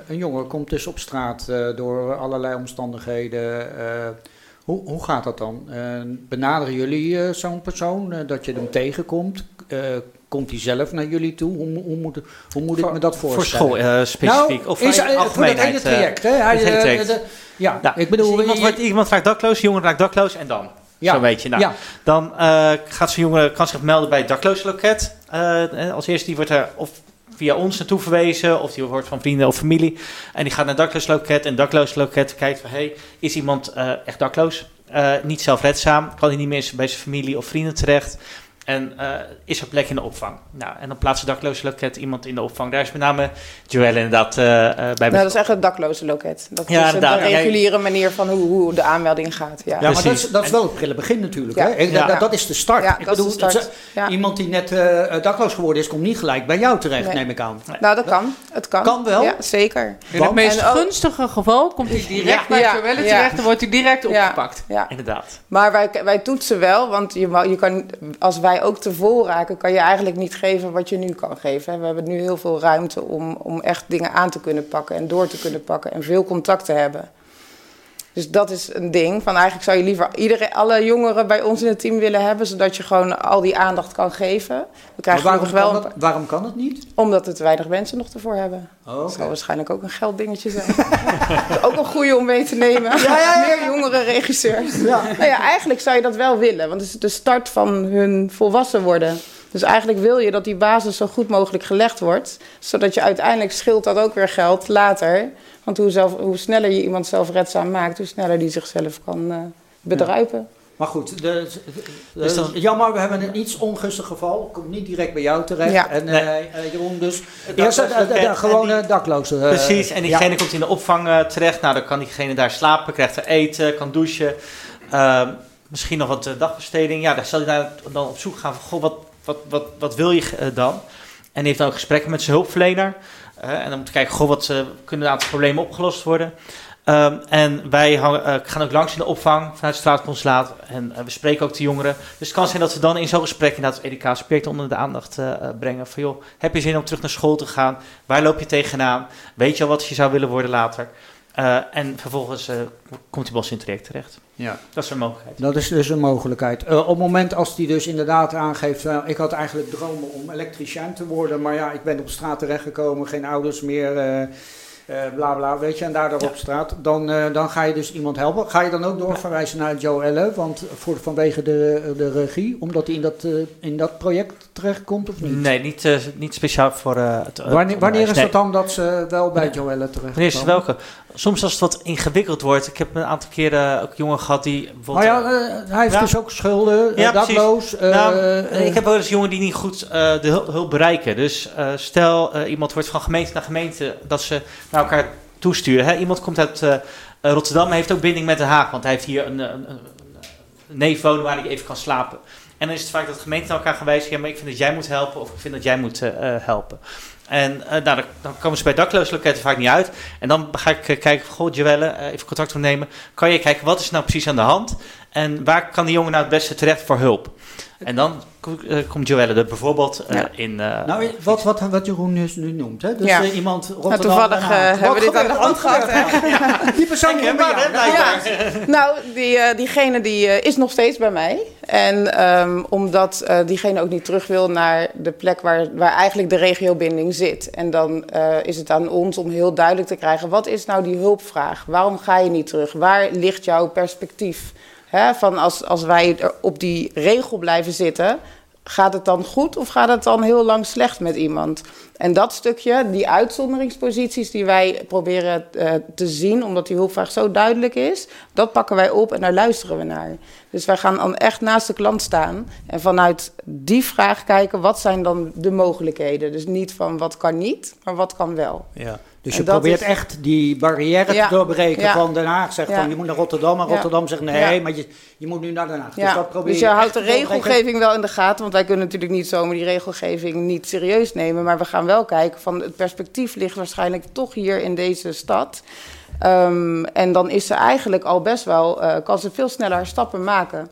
een jongen komt dus op straat door allerlei omstandigheden. Hoe, hoe gaat dat dan? benaderen jullie zo'n persoon dat je hem tegenkomt? komt hij zelf naar jullie toe? Hoe, hoe, moet, hoe moet ik me dat Voor voorstellen? school eh, specifiek? Nou, of is, eh, voor het algemeenheid? hele eh, traject, hè? Hij, het hele eh, traject. de- ja, nou, ik bedoel... dus iemand, je- wordt, iemand raakt dakloos, jongen raakt dakloos en dan? Ja. Zo weet je. Nou, ja, Dan eh, gaat zo'n jongen kan zich melden bij het daklozenloket. Eh, als eerste die wordt er of via ons naartoe verwezen, of die wordt van vrienden of familie. En die gaat naar het daklozenloket. En het daklozenloket kijkt van, hey, is iemand eh, echt dakloos? Eh, niet zelfredzaam? Kan hij niet meer bij zijn familie of vrienden terecht? En eh, is er plek in de opvang? Nou, en dan plaatst het daklozenloket iemand in de opvang. Daar is met name Joëlle inderdaad eh, eh, bij Nou, dat is echt het dakloze loket. Dat Ja, is de inderdaad. Ja, reguliere manier van hoe, hoe de aanmelding gaat. Ja, ja, maar dat is, dat is wel het prille begin natuurlijk. Ja. Hè? Ik- Ja. dat, dat is de start. Ja, ik dat is bedoel, de start. iemand die net eh, dakloos geworden is, komt niet gelijk bij jou terecht, Nee. neem ik aan. Nou, dat kan. Het kan. Kan wel? Ja, zeker. In het meest en ook- gunstige geval komt hij direct Ja, bij Joelle ja. terecht en wordt hij direct Ja. opgepakt. Ja. Inderdaad. Maar wij, wij toetsen wel, want je, je kan, als wij ook te vol raken, kan je eigenlijk niet geven wat je nu kan geven. We hebben nu heel veel ruimte om, om echt dingen aan te kunnen pakken en door te kunnen pakken en veel contact te hebben. Dus dat is een ding. Van eigenlijk zou je liever iedereen, alle jongeren bij ons in het team willen hebben, zodat je gewoon al die aandacht kan geven. We krijgen waarom, wel, kan het, waarom kan het niet? omdat het weinig mensen nog ervoor hebben. Oh, Dat zal waarschijnlijk ook een gelddingetje zijn. Dat is ook een goede om mee te nemen. Meer jongere regisseurs. Ja. Nou ja, eigenlijk zou je dat wel willen, want het is de start van hun volwassen worden. Dus eigenlijk wil je dat die basis zo goed mogelijk gelegd wordt, zodat je uiteindelijk scheelt dat ook weer geld later. Want hoe, zelf, hoe sneller je iemand zelfredzaam maakt, hoe sneller die zichzelf kan eh, bedruipen. Maar goed, de, Dus dan- jammer, we hebben een iets ongunstig geval. Komt niet direct bij jou terecht. Ja. En Nee. eh, eh, Jeroen, dus eerst de, de, de gewone die- daklozen. Precies, en ja. diegene komt in de opvang terecht. Nou, dan kan diegene daar slapen, krijgt er eten, kan douchen. Ehm, misschien nog wat dagbesteding. Ja, daar zal hij daar dan op zoek gaan van, goh, wat, wat, wat, wat wil je eh, dan? En heeft dan ook gesprekken met zijn hulpverlener. Eh, en dan moet kijken, goh, wat eh, kunnen een aantal problemen opgelost worden? Ehm, en wij gaan ook langs in de opvang vanuit het straatconsulaat. En we spreken ook de jongeren. Dus het kan zijn dat we dan in zo'n gesprek inderdaad EDK-project onder de aandacht brengen. Van joh, heb je zin om terug naar school te gaan? Waar loop je tegenaan? Weet je al wat je zou willen worden later? Eh, en vervolgens eh, komt hij ons in het traject terecht. Ja. Dat is een mogelijkheid. Dat is dus een mogelijkheid. Eh, op het moment als die dus inderdaad aangeeft, ik had eigenlijk dromen om elektricien te worden, maar ja, ik ben op straat terechtgekomen, geen ouders meer, bla bla, weet je, en daardoor op straat, dan, eh, dan ga je dus iemand helpen. Ga je dan ook doorverwijzen naar Joelle, want voor, vanwege de, de regie, omdat hij in dat, eh, in dat project terechtkomt of niet? Nee, niet, eh, niet speciaal voor eh, het eh, Wanneer, wanneer is het dan dat ze wel bij. Joelle terechtkomen? Wanneer is het welke? Soms als het wat ingewikkeld wordt. Ik heb een aantal keren ook jongen gehad die Maar ja, eh, hij heeft dus ook schulden, eh, Ja, dakloos. eh, Nou, eh, ik heb wel eens jongen die niet goed eh, de hulp, hulp bereiken. Dus eh, stel, eh, iemand wordt van gemeente naar gemeente dat ze elkaar toesturen. Hè? Iemand komt uit eh, eh, Rotterdam, maar heeft ook binding met Den Haag. Want hij heeft hier een, een, een, neef wonen waar hij even kan slapen. En dan is het vaak dat de gemeente naar elkaar gaan wijzen. Maar ik vind dat jij moet helpen of ik vind dat jij moet eh, eh, helpen. En eh, nou, dan, komen ze bij daklozenloketten vaak niet uit. En dan ga ik eh, kijken, goh, Joelle, eh, even contact opnemen. Kan je kijken, wat is nou precies aan de hand? En waar kan die jongen nou het beste terecht voor hulp? En dan eh, komt Joelle er bijvoorbeeld eh, Ja. in... eh, Nou, wat, wat, wat Jeroen nu, nu noemt, hè? Dus Ja. iemand Rotterdam... Nou, toevallig hebben we dit aan de hand gehad. Die persoon jou. Ja, nou, die, eh, diegene die, is nog steeds bij mij. En ehm, omdat eh, diegene ook niet terug wil naar de plek waar, waar eigenlijk de regiobinding zit. En dan eh, is het aan ons om heel duidelijk te krijgen... wat is nou die hulpvraag? Waarom ga je niet terug? Waar ligt jouw perspectief? Hè, van als, als wij op die regel blijven zitten... gaat het dan goed of gaat het dan heel lang slecht met iemand? En dat stukje, die uitzonderingsposities die wij proberen eh, te zien, omdat die hulpvraag zo duidelijk is, dat pakken wij op en daar luisteren we naar. Dus wij gaan dan echt naast de klant staan en vanuit die vraag kijken, wat zijn dan de mogelijkheden? Dus niet van wat kan niet, maar wat kan wel. Ja. Dus je probeert is- echt die barrière Ja. te doorbreken Ja. van Den Haag. Zegt Ja. van je moet naar Rotterdam, maar. Rotterdam zegt nee, maar je, je moet nu naar Den Haag. dus dat probeer dus je houdt de regelgeving wel in de gaten, want wij kunnen natuurlijk niet zomaar die regelgeving niet serieus nemen. Maar we gaan wel kijken van het perspectief ligt waarschijnlijk toch hier in deze stad. Ehm, en dan is ze eigenlijk al best wel, eh, kan ze veel sneller haar stappen maken.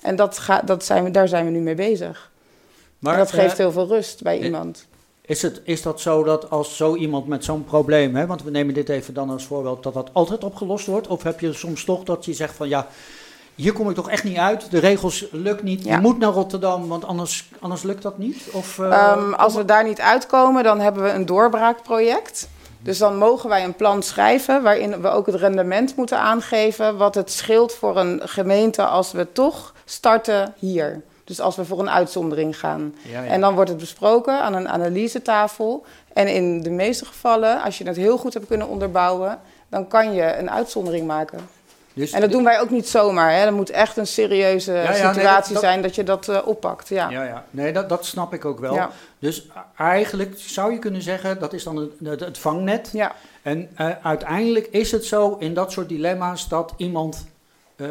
En dat ga, dat zijn we, daar zijn we nu mee bezig. Maar en dat geeft eh, heel veel rust bij iemand. is, het, is dat zo dat als zo iemand met zo'n probleem, hè, want we nemen dit even dan als voorbeeld, dat dat altijd opgelost wordt? Of heb je soms toch dat je zegt van ja, hier kom ik toch echt niet uit. De regels lukt niet. Ja. Je moet naar Rotterdam, want anders, anders lukt dat niet? Of, eh, Ehm, als we daar niet uitkomen, dan hebben we een doorbraakproject. Dus dan mogen wij een plan schrijven waarin we ook het rendement moeten aangeven. Wat het scheelt voor een gemeente als we toch starten hier. Dus als we voor een uitzondering gaan. ja, ja. En dan wordt het besproken aan een analysetafel. En in de meeste gevallen, als je het heel goed hebt kunnen onderbouwen, dan kan je een uitzondering maken. Dus- En dat doen wij ook niet zomaar. Hè. Dat moet echt een serieuze ja, situatie dat- dat- zijn dat je dat eh, oppakt. Ja. Ja, ja. Nee, dat, dat snap ik ook wel. Ja. Dus eigenlijk zou je kunnen zeggen, dat is dan het, het, het vangnet. Ja. En eh, uiteindelijk is het zo in dat soort dilemma's dat iemand, eh,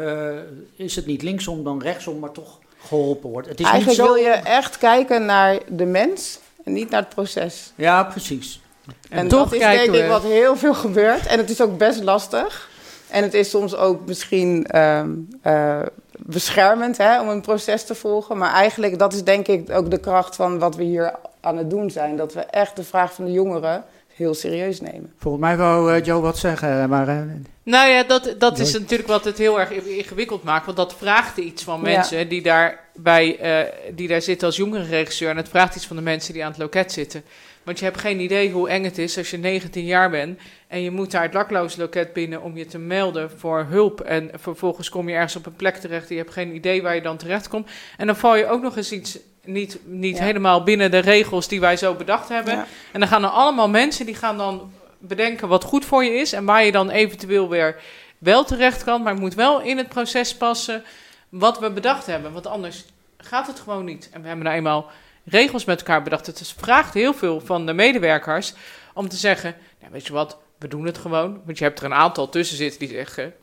is het niet linksom dan rechtsom, maar toch geholpen wordt. Het is Eigenlijk niet zo... wil je echt kijken naar de mens en niet naar het proces. Ja, precies. En, En, toch dat is denk we... ik wat heel veel gebeurt. En het is ook best lastig. En het is soms ook misschien ehm, eh, beschermend hè, om een proces te volgen. Maar eigenlijk, dat is denk ik ook de kracht van wat we hier aan het doen zijn. Dat we echt de vraag van de jongeren heel serieus nemen. Volgens mij wou eh, Joe wat zeggen, maar... eh, Nou ja, dat, dat is natuurlijk wat het heel erg ingewikkeld maakt. Want dat vraagt iets van Ja. mensen die, daar bij, eh, die daar zitten als jongerenregisseur. En het vraagt iets van de mensen die aan het loket zitten. Want je hebt geen idee hoe eng het is als je 19 jaar bent. En je moet daar het dakloos loket binnen om je te melden voor hulp. En vervolgens kom je ergens op een plek terecht. Je hebt geen idee waar je dan terecht komt. En dan val je ook nog eens iets niet, niet Ja. helemaal binnen de regels die wij zo bedacht hebben. Ja. En dan gaan er allemaal mensen die gaan dan bedenken wat goed voor je is en waar je dan eventueel weer wel terecht kan. Maar het moet wel in het proces passen wat we bedacht hebben. Want anders gaat het gewoon niet. En we hebben nou eenmaal regels met elkaar bedacht. Het vraagt heel veel van de medewerkers om te zeggen: nou, Weet je wat, we doen het gewoon. Want je hebt er een aantal tussen zitten die zeggen.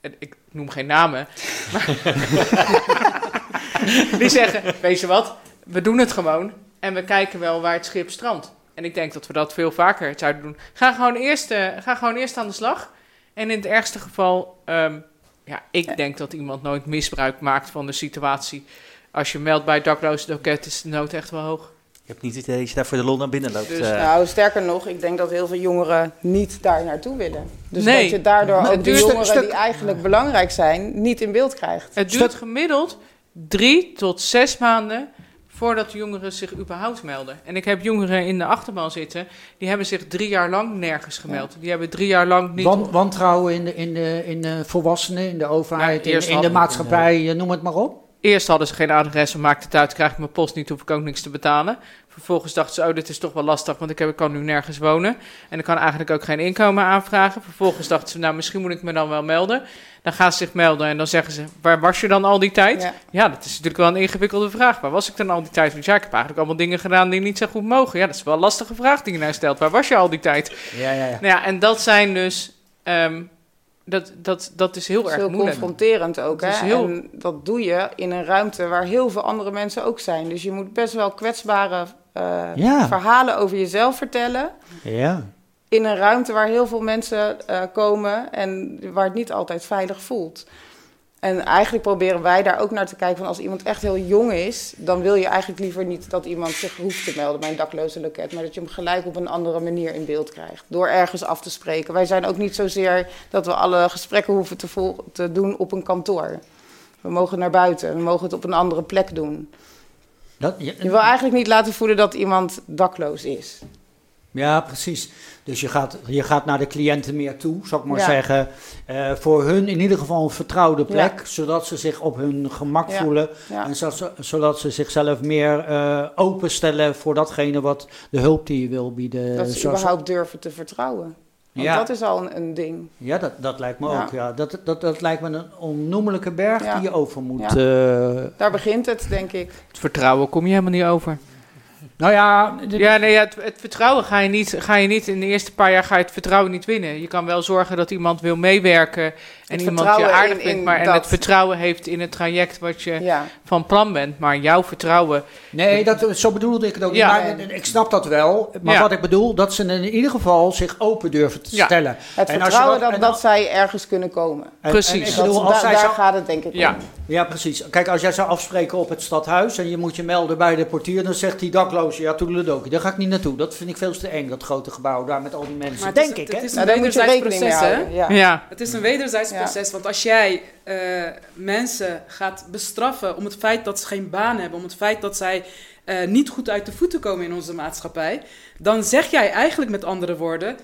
en Ik noem geen namen. Maar die zeggen: Weet je wat, we doen het gewoon. En we kijken wel waar het schip strandt. En ik denk dat we dat veel vaker zouden doen. Ga gewoon eerst, eh, ga gewoon eerst aan de slag. En in het ergste geval, ehm, ja, ik denk dat iemand nooit misbruik maakt van de situatie. Als je meldt bij het dakloze loket, is de nood echt wel hoog. Je hebt niet het idee dat je daar voor de lol naar binnen loopt. Dus, eh. Nou, sterker nog, ik denk dat heel veel jongeren niet daar naartoe willen. Dus Nee. dat je daardoor Het ook de jongeren stuk- die eigenlijk belangrijk zijn, niet in beeld krijgt. Het duurt gemiddeld drie tot zes maanden voordat de jongeren zich überhaupt melden. En ik heb jongeren in de achterban zitten, die hebben zich drie jaar lang nergens gemeld. Die hebben drie jaar lang niet... wan- wantrouwen in de, in, de, in de volwassenen, in de overheid, in, in de maatschappij, eh, noem het maar op. Eerst hadden ze geen adres, maakt het uit, krijg ik mijn post niet, hoef ik ook niks te betalen. Vervolgens dachten ze, oh, dit is toch wel lastig, want ik, heb, ik kan nu nergens wonen. En ik kan eigenlijk ook geen inkomen aanvragen. Vervolgens dachten ze, nou, misschien moet ik me dan wel melden. Dan gaan ze zich melden en dan zeggen ze, waar was je dan al die tijd? Ja. Ja, dat is natuurlijk wel een ingewikkelde vraag. Waar was ik dan al die tijd? Want ja, ik heb eigenlijk allemaal dingen gedaan die niet zo goed mogen. Ja, dat is wel een lastige vraag die je nou stelt. Waar was je al die tijd? Ja, ja, ja. Nou ja, en dat zijn dus... ehm, dat, dat, dat is heel Dat is erg heel moeilijk. confronterend ook. Het is Hè? heel- En dat doe je in een ruimte waar heel veel andere mensen ook zijn. Dus je moet best wel kwetsbare eh, Ja. verhalen over jezelf vertellen. ja. In een ruimte waar heel veel mensen eh, komen en waar het niet altijd veilig voelt. En eigenlijk proberen wij daar ook naar te kijken van als iemand echt heel jong is, dan wil je eigenlijk liever niet dat iemand zich hoeft te melden bij een dakloze loket, maar dat je hem gelijk op een andere manier in beeld krijgt. Door ergens af te spreken. Wij zijn ook niet zozeer dat we alle gesprekken hoeven te, vol- te doen op een kantoor. We mogen naar buiten, we mogen het op een andere plek doen. Dat, ja, Je wil eigenlijk niet laten voelen dat iemand dakloos is. Ja, precies. Dus je gaat, je gaat naar de cliënten meer toe, zou ik maar Ja. zeggen. Eh, voor hun in ieder geval een vertrouwde plek, Ja. zodat ze zich op hun gemak Ja. voelen. Ja. En zodat ze, zodat ze zichzelf meer eh, openstellen voor datgene wat de hulp die je wil bieden. Dat ze Zoals- überhaupt durven te vertrouwen. Want Ja. dat is al een, een ding. Ja, dat, dat lijkt me Ja. ook. Ja. Dat, dat, dat lijkt me een onnoemelijke berg Ja. die je over moet. Ja. eh, Daar begint het, denk ik. Het vertrouwen kom je helemaal niet over. Nou ja, Ja, nee, ja, het, het vertrouwen ga je, niet, ga je niet... In de eerste paar jaar ga je het vertrouwen niet winnen. Je kan wel zorgen dat iemand wil meewerken... en Het iemand je vertrouwen aardig in- vindt... maar en dat. het vertrouwen heeft in het traject wat je Ja. van plan bent. Maar jouw vertrouwen... nee, dat, zo bedoelde ik het ook Ja. niet. Maar, ik snap dat wel. Maar Ja. wat ik bedoel, dat ze in ieder geval zich open durven te Ja. stellen. Het En als je vertrouwen dat- dat, en dat zij ergens kunnen komen. En- Precies. en bedoel, als da- zij daar zou- gaat het denk ik Ja. om. Ja, precies. Kijk, als jij zou afspreken op het stadhuis en je moet je melden bij de portier, dan zegt die dakloze, ja, toedeledokie, daar ga ik niet naartoe. Dat vind ik veel te eng, dat grote gebouw daar met al die mensen. Maar het is- Denk ik, het hè? is Nou, een wederzijds proces, hè? Ja. Het is een wederzijds. Proces. Want als jij uh, mensen gaat bestraffen om het feit dat ze geen baan hebben, om het feit dat zij uh, niet goed uit de voeten komen in onze maatschappij, dan zeg jij eigenlijk met andere woorden: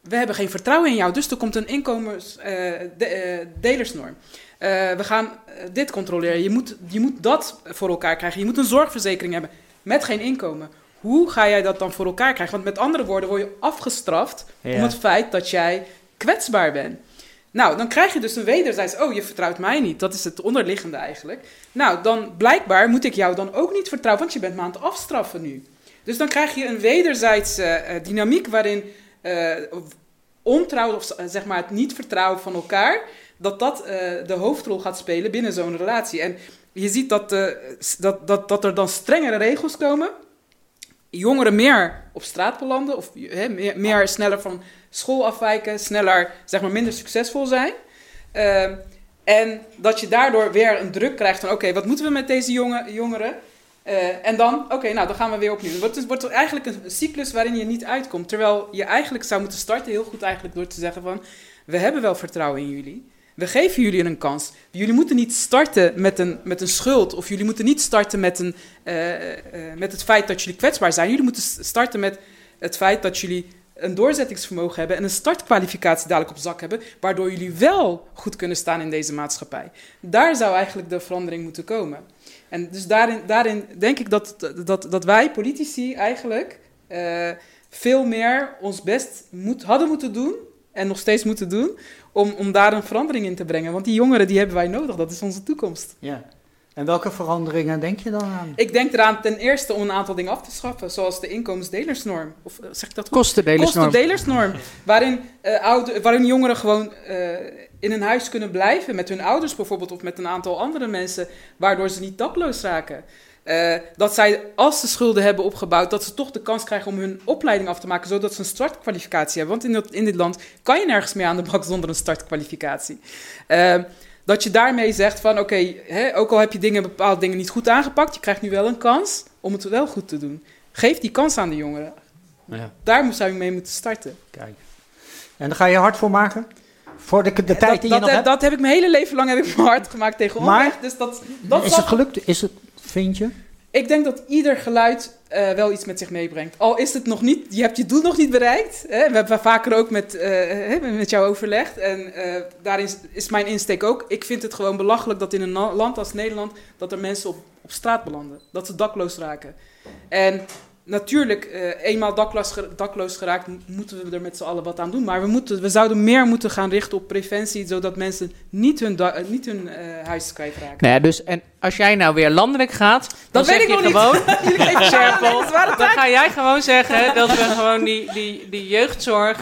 we hebben geen vertrouwen in jou, dus er komt een inkomensdelersnorm. Uh, we gaan dit controleren. Je moet, je moet dat voor elkaar krijgen. Je moet een zorgverzekering hebben met geen inkomen. Hoe ga jij dat dan voor elkaar krijgen? Want met andere woorden word je afgestraft ja. om het feit dat jij kwetsbaar bent. Nou, dan krijg je dus een wederzijds, oh, je vertrouwt mij niet. Dat is het onderliggende eigenlijk. Nou, dan blijkbaar moet ik jou dan ook niet vertrouwen, want je bent me aan het afstraffen nu. Dus dan krijg je een wederzijds uh, dynamiek waarin uh, ontrouw, of zeg maar het niet vertrouwen van elkaar, dat dat de hoofdrol gaat spelen binnen zo'n relatie. En je ziet dat, dat, dat, dat er dan strengere regels komen jongeren meer op straat belanden of meer, meer, sneller van school afwijken, sneller, zeg maar, minder succesvol zijn. Uh, en dat je daardoor weer een druk krijgt van, oké, wat moeten we met deze jonge, jongeren? Uh, en dan, oké, nou, dan gaan we weer opnieuw. Het wordt, wordt eigenlijk een cyclus waarin je niet uitkomt. Terwijl je eigenlijk zou moeten starten, heel goed eigenlijk, door te zeggen van, we hebben wel vertrouwen in jullie. We geven jullie een kans. Jullie moeten niet starten met een, met een schuld. Of jullie moeten niet starten met, een, uh, uh, met het feit dat jullie kwetsbaar zijn. Jullie moeten starten met het feit dat jullie een doorzettingsvermogen hebben en een startkwalificatie dadelijk op zak hebben, waardoor jullie wel goed kunnen staan in deze maatschappij. Daar zou eigenlijk de verandering moeten komen. En dus daarin, daarin denk ik dat, dat, dat wij politici eigenlijk uh, veel meer ons best moet, hadden moeten doen en nog steeds moeten doen om, om daar een verandering in te brengen. Want die jongeren die hebben wij nodig, dat is onze toekomst. Ja. En welke veranderingen denk je dan aan? Ik denk eraan ten eerste om een aantal dingen af te schaffen, zoals de inkomensdelersnorm. Of eh, zeg ik dat Kostendelersnorm. Kostendelersnorm. waarin, uh, oude, waarin jongeren gewoon uh, in een huis kunnen blijven met hun ouders bijvoorbeeld, of met een aantal andere mensen, waardoor ze niet dakloos raken. Uh, dat zij, als ze schulden hebben opgebouwd, dat ze toch de kans krijgen om hun opleiding af te maken, zodat ze een startkwalificatie hebben. Want in, dat, in dit land kan je nergens meer aan de bak zonder een startkwalificatie. Dat je daarmee zegt van oké, okay, ook al heb je dingen, bepaalde dingen niet goed aangepakt, je krijgt nu wel een kans om het wel goed te doen. Geef die kans aan de jongeren. Ja. Daar zou je mee moeten starten. Kijk. En daar ga je hard voor maken? Voor de, de tijd dat, die je dat, nog hebt? Dat heb ik mijn hele leven lang heb ik me hard gemaakt tegen onrecht. Dus dat, dat is het gelukt? Is het, vind je? Ik denk dat ieder geluid uh, wel iets met zich meebrengt. Al is het nog niet, je hebt je doel nog niet bereikt. Hè? We hebben vaker ook met, uh, met jou overlegd. En uh, daarin is mijn insteek ook. Ik vind het gewoon belachelijk dat in een land als Nederland... dat er mensen op, op straat belanden. Dat ze dakloos raken. En natuurlijk, uh, eenmaal dakloos, dakloos, geraakt, moeten we er met z'n allen wat aan doen. Maar we, moeten, we zouden meer moeten gaan richten op preventie, zodat mensen niet hun, uh, niet hun uh, huis kwijtraken. Nou ja, dus, en als jij nou weer landelijk gaat, dan dat weet ik je nog gewoon, niet. Sherpel, dan ga jij gewoon zeggen dat we gewoon die, die, die jeugdzorg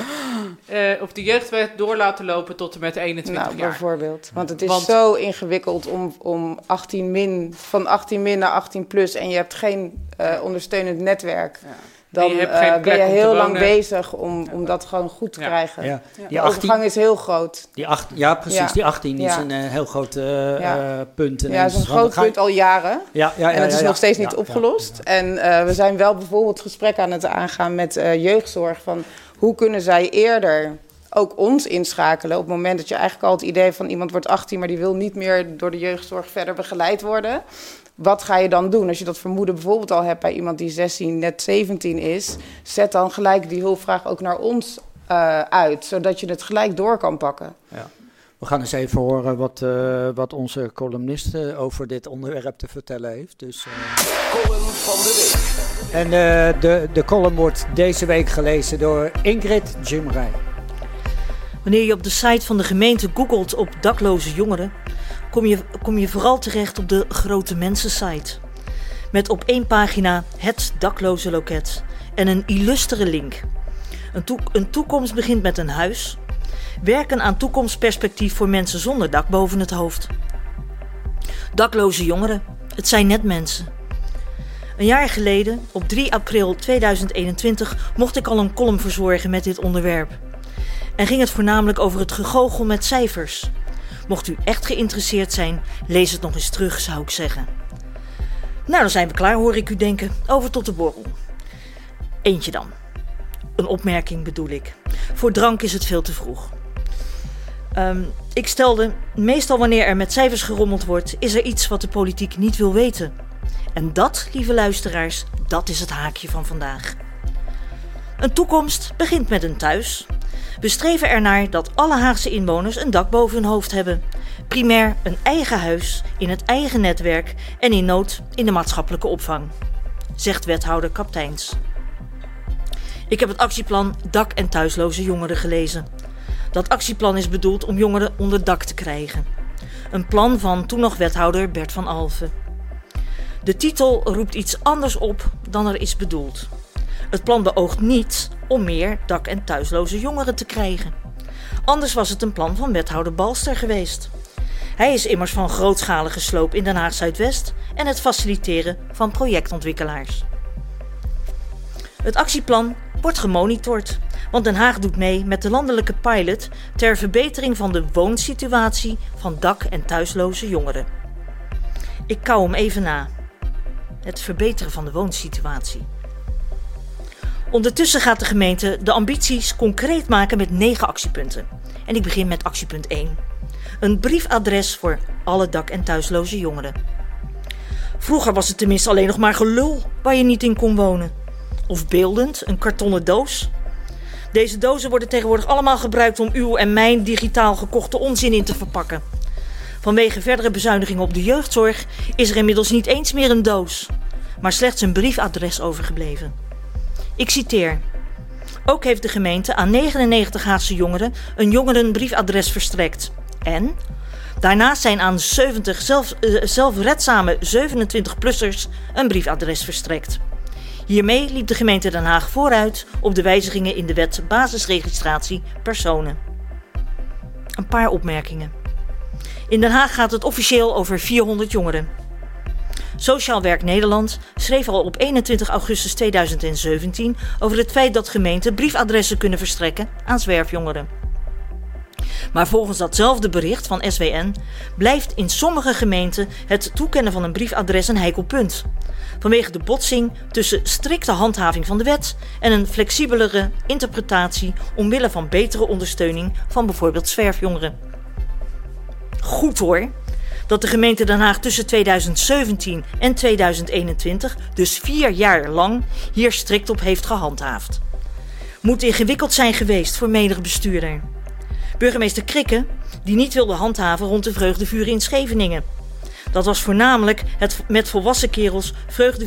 of die jeugdwet door laten lopen tot en met 21 nou, jaar. bijvoorbeeld. Want het is Want, zo ingewikkeld om, om 18 min, van 18 min naar 18 plus en je hebt geen ondersteunend netwerk. Ja. Dan je uh, ben je heel lang bezig om, om dat gewoon goed te ja. krijgen. Ja. Die 18, overgang is heel groot. Die acht, ja, precies. Die 18 is een uh, heel groot uh, punt. En ja, dat is een groot punt al jaren. Ja, ja, en het is nog steeds niet opgelost. En we zijn wel bijvoorbeeld gesprek aan het aangaan met jeugdzorg. Van hoe kunnen zij eerder ook ons inschakelen op het moment dat je eigenlijk al het idee van iemand wordt 18, maar die wil niet meer door de jeugdzorg verder begeleid worden wat ga je dan doen? Als je dat vermoeden bijvoorbeeld al hebt bij iemand die 16, net 17 is, zet dan gelijk die hulpvraag ook naar ons uh, uit, zodat je het gelijk door kan pakken. Ja. We gaan eens even horen wat, uh, wat onze columnist uh, over dit onderwerp te vertellen heeft. Dus, Column van de week. En de, de column wordt deze week gelezen door Ingrid Jimrij. Wanneer je op de site van de gemeente googelt op dakloze jongeren, kom je, kom je vooral terecht op de Grote Mensen site. Met op één pagina het dakloze loket en een illustere link. Een, een toekomst begint met een huis. Werken aan toekomstperspectief voor mensen zonder dak boven het hoofd. Dakloze jongeren, het zijn net mensen. Een jaar geleden, op 3 april 2021, mocht ik al een column verzorgen met dit onderwerp. En ging het voornamelijk over het gegoochel met cijfers. Mocht u echt geïnteresseerd zijn, lees het nog eens terug, zou ik zeggen. Nou, dan zijn we klaar, hoor ik u denken. Over tot de borrel. Eentje dan. Een opmerking bedoel ik. Voor drank is het veel te vroeg. Ehm, ik stelde, meestal wanneer er met cijfers gerommeld wordt, is er iets wat de politiek niet wil weten. En dat, lieve luisteraars, dat is het haakje van vandaag. Een toekomst begint met een thuis. We streven ernaar dat alle Haagse inwoners een dak boven hun hoofd hebben. Primair een eigen huis, in het eigen netwerk en in nood in de maatschappelijke opvang, zegt wethouder Kapteins. Ik heb het actieplan Dak- en Thuisloze Jongeren gelezen. Dat actieplan is bedoeld om jongeren onder dak te krijgen. Een plan van toen nog wethouder Bert van Alfen. De titel roept iets anders op dan er is bedoeld. Het plan beoogt niet om meer dak- en thuisloze jongeren te krijgen. Anders was het een plan van wethouder Balster geweest. Hij is immers van grootschalige sloop in Den Haag Zuidwest en het faciliteren van projectontwikkelaars. Het actieplan wordt gemonitord, want Den Haag doet mee met de landelijke pilot ter verbetering van de woonsituatie van dak- en thuisloze jongeren. Ik kou hem even na. Het verbeteren van de woonsituatie. Ondertussen gaat de gemeente de ambities concreet maken met negen actiepunten. En ik begin met actiepunt 1. Een briefadres voor alle dak- en thuisloze jongeren. Vroeger was het tenminste alleen nog maar gelul waar je niet in kon wonen. Of beeldend, een kartonnen doos. Deze dozen worden tegenwoordig allemaal gebruikt om uw en mijn digitaal gekochte onzin in te verpakken. Vanwege verdere bezuinigingen op de jeugdzorg is er inmiddels niet eens meer een doos, maar slechts een briefadres overgebleven. Ik citeer. Ook heeft de gemeente aan 99 Haagse jongeren een jongerenbriefadres verstrekt. En daarnaast zijn aan 70 zelf, uh, zelfredzame 27-plussers een briefadres verstrekt. Hiermee liep de gemeente Den Haag vooruit op de wijzigingen in de wet basisregistratie personen. Een paar opmerkingen. In Den Haag gaat het officieel over 400 jongeren. Sociaal Werk Nederland schreef al op 21 augustus 2017 over het feit dat gemeenten briefadressen kunnen verstrekken aan zwerfjongeren. Maar volgens datzelfde bericht van SWN blijft in sommige gemeenten het toekennen van een briefadres een heikel punt. Vanwege de botsing tussen strikte handhaving van de wet en een flexibelere interpretatie omwille van betere ondersteuning van bijvoorbeeld zwerfjongeren. Goed hoor, dat de gemeente Den Haag tussen 2017 en 2021, dus vier jaar lang, hier strikt op heeft gehandhaafd. Moet ingewikkeld zijn geweest voor menig bestuurder. Burgemeester Krikke, die niet wilde handhaven rond de vreugdevuren in Scheveningen. Dat was voornamelijk het met volwassen kerels vreugde,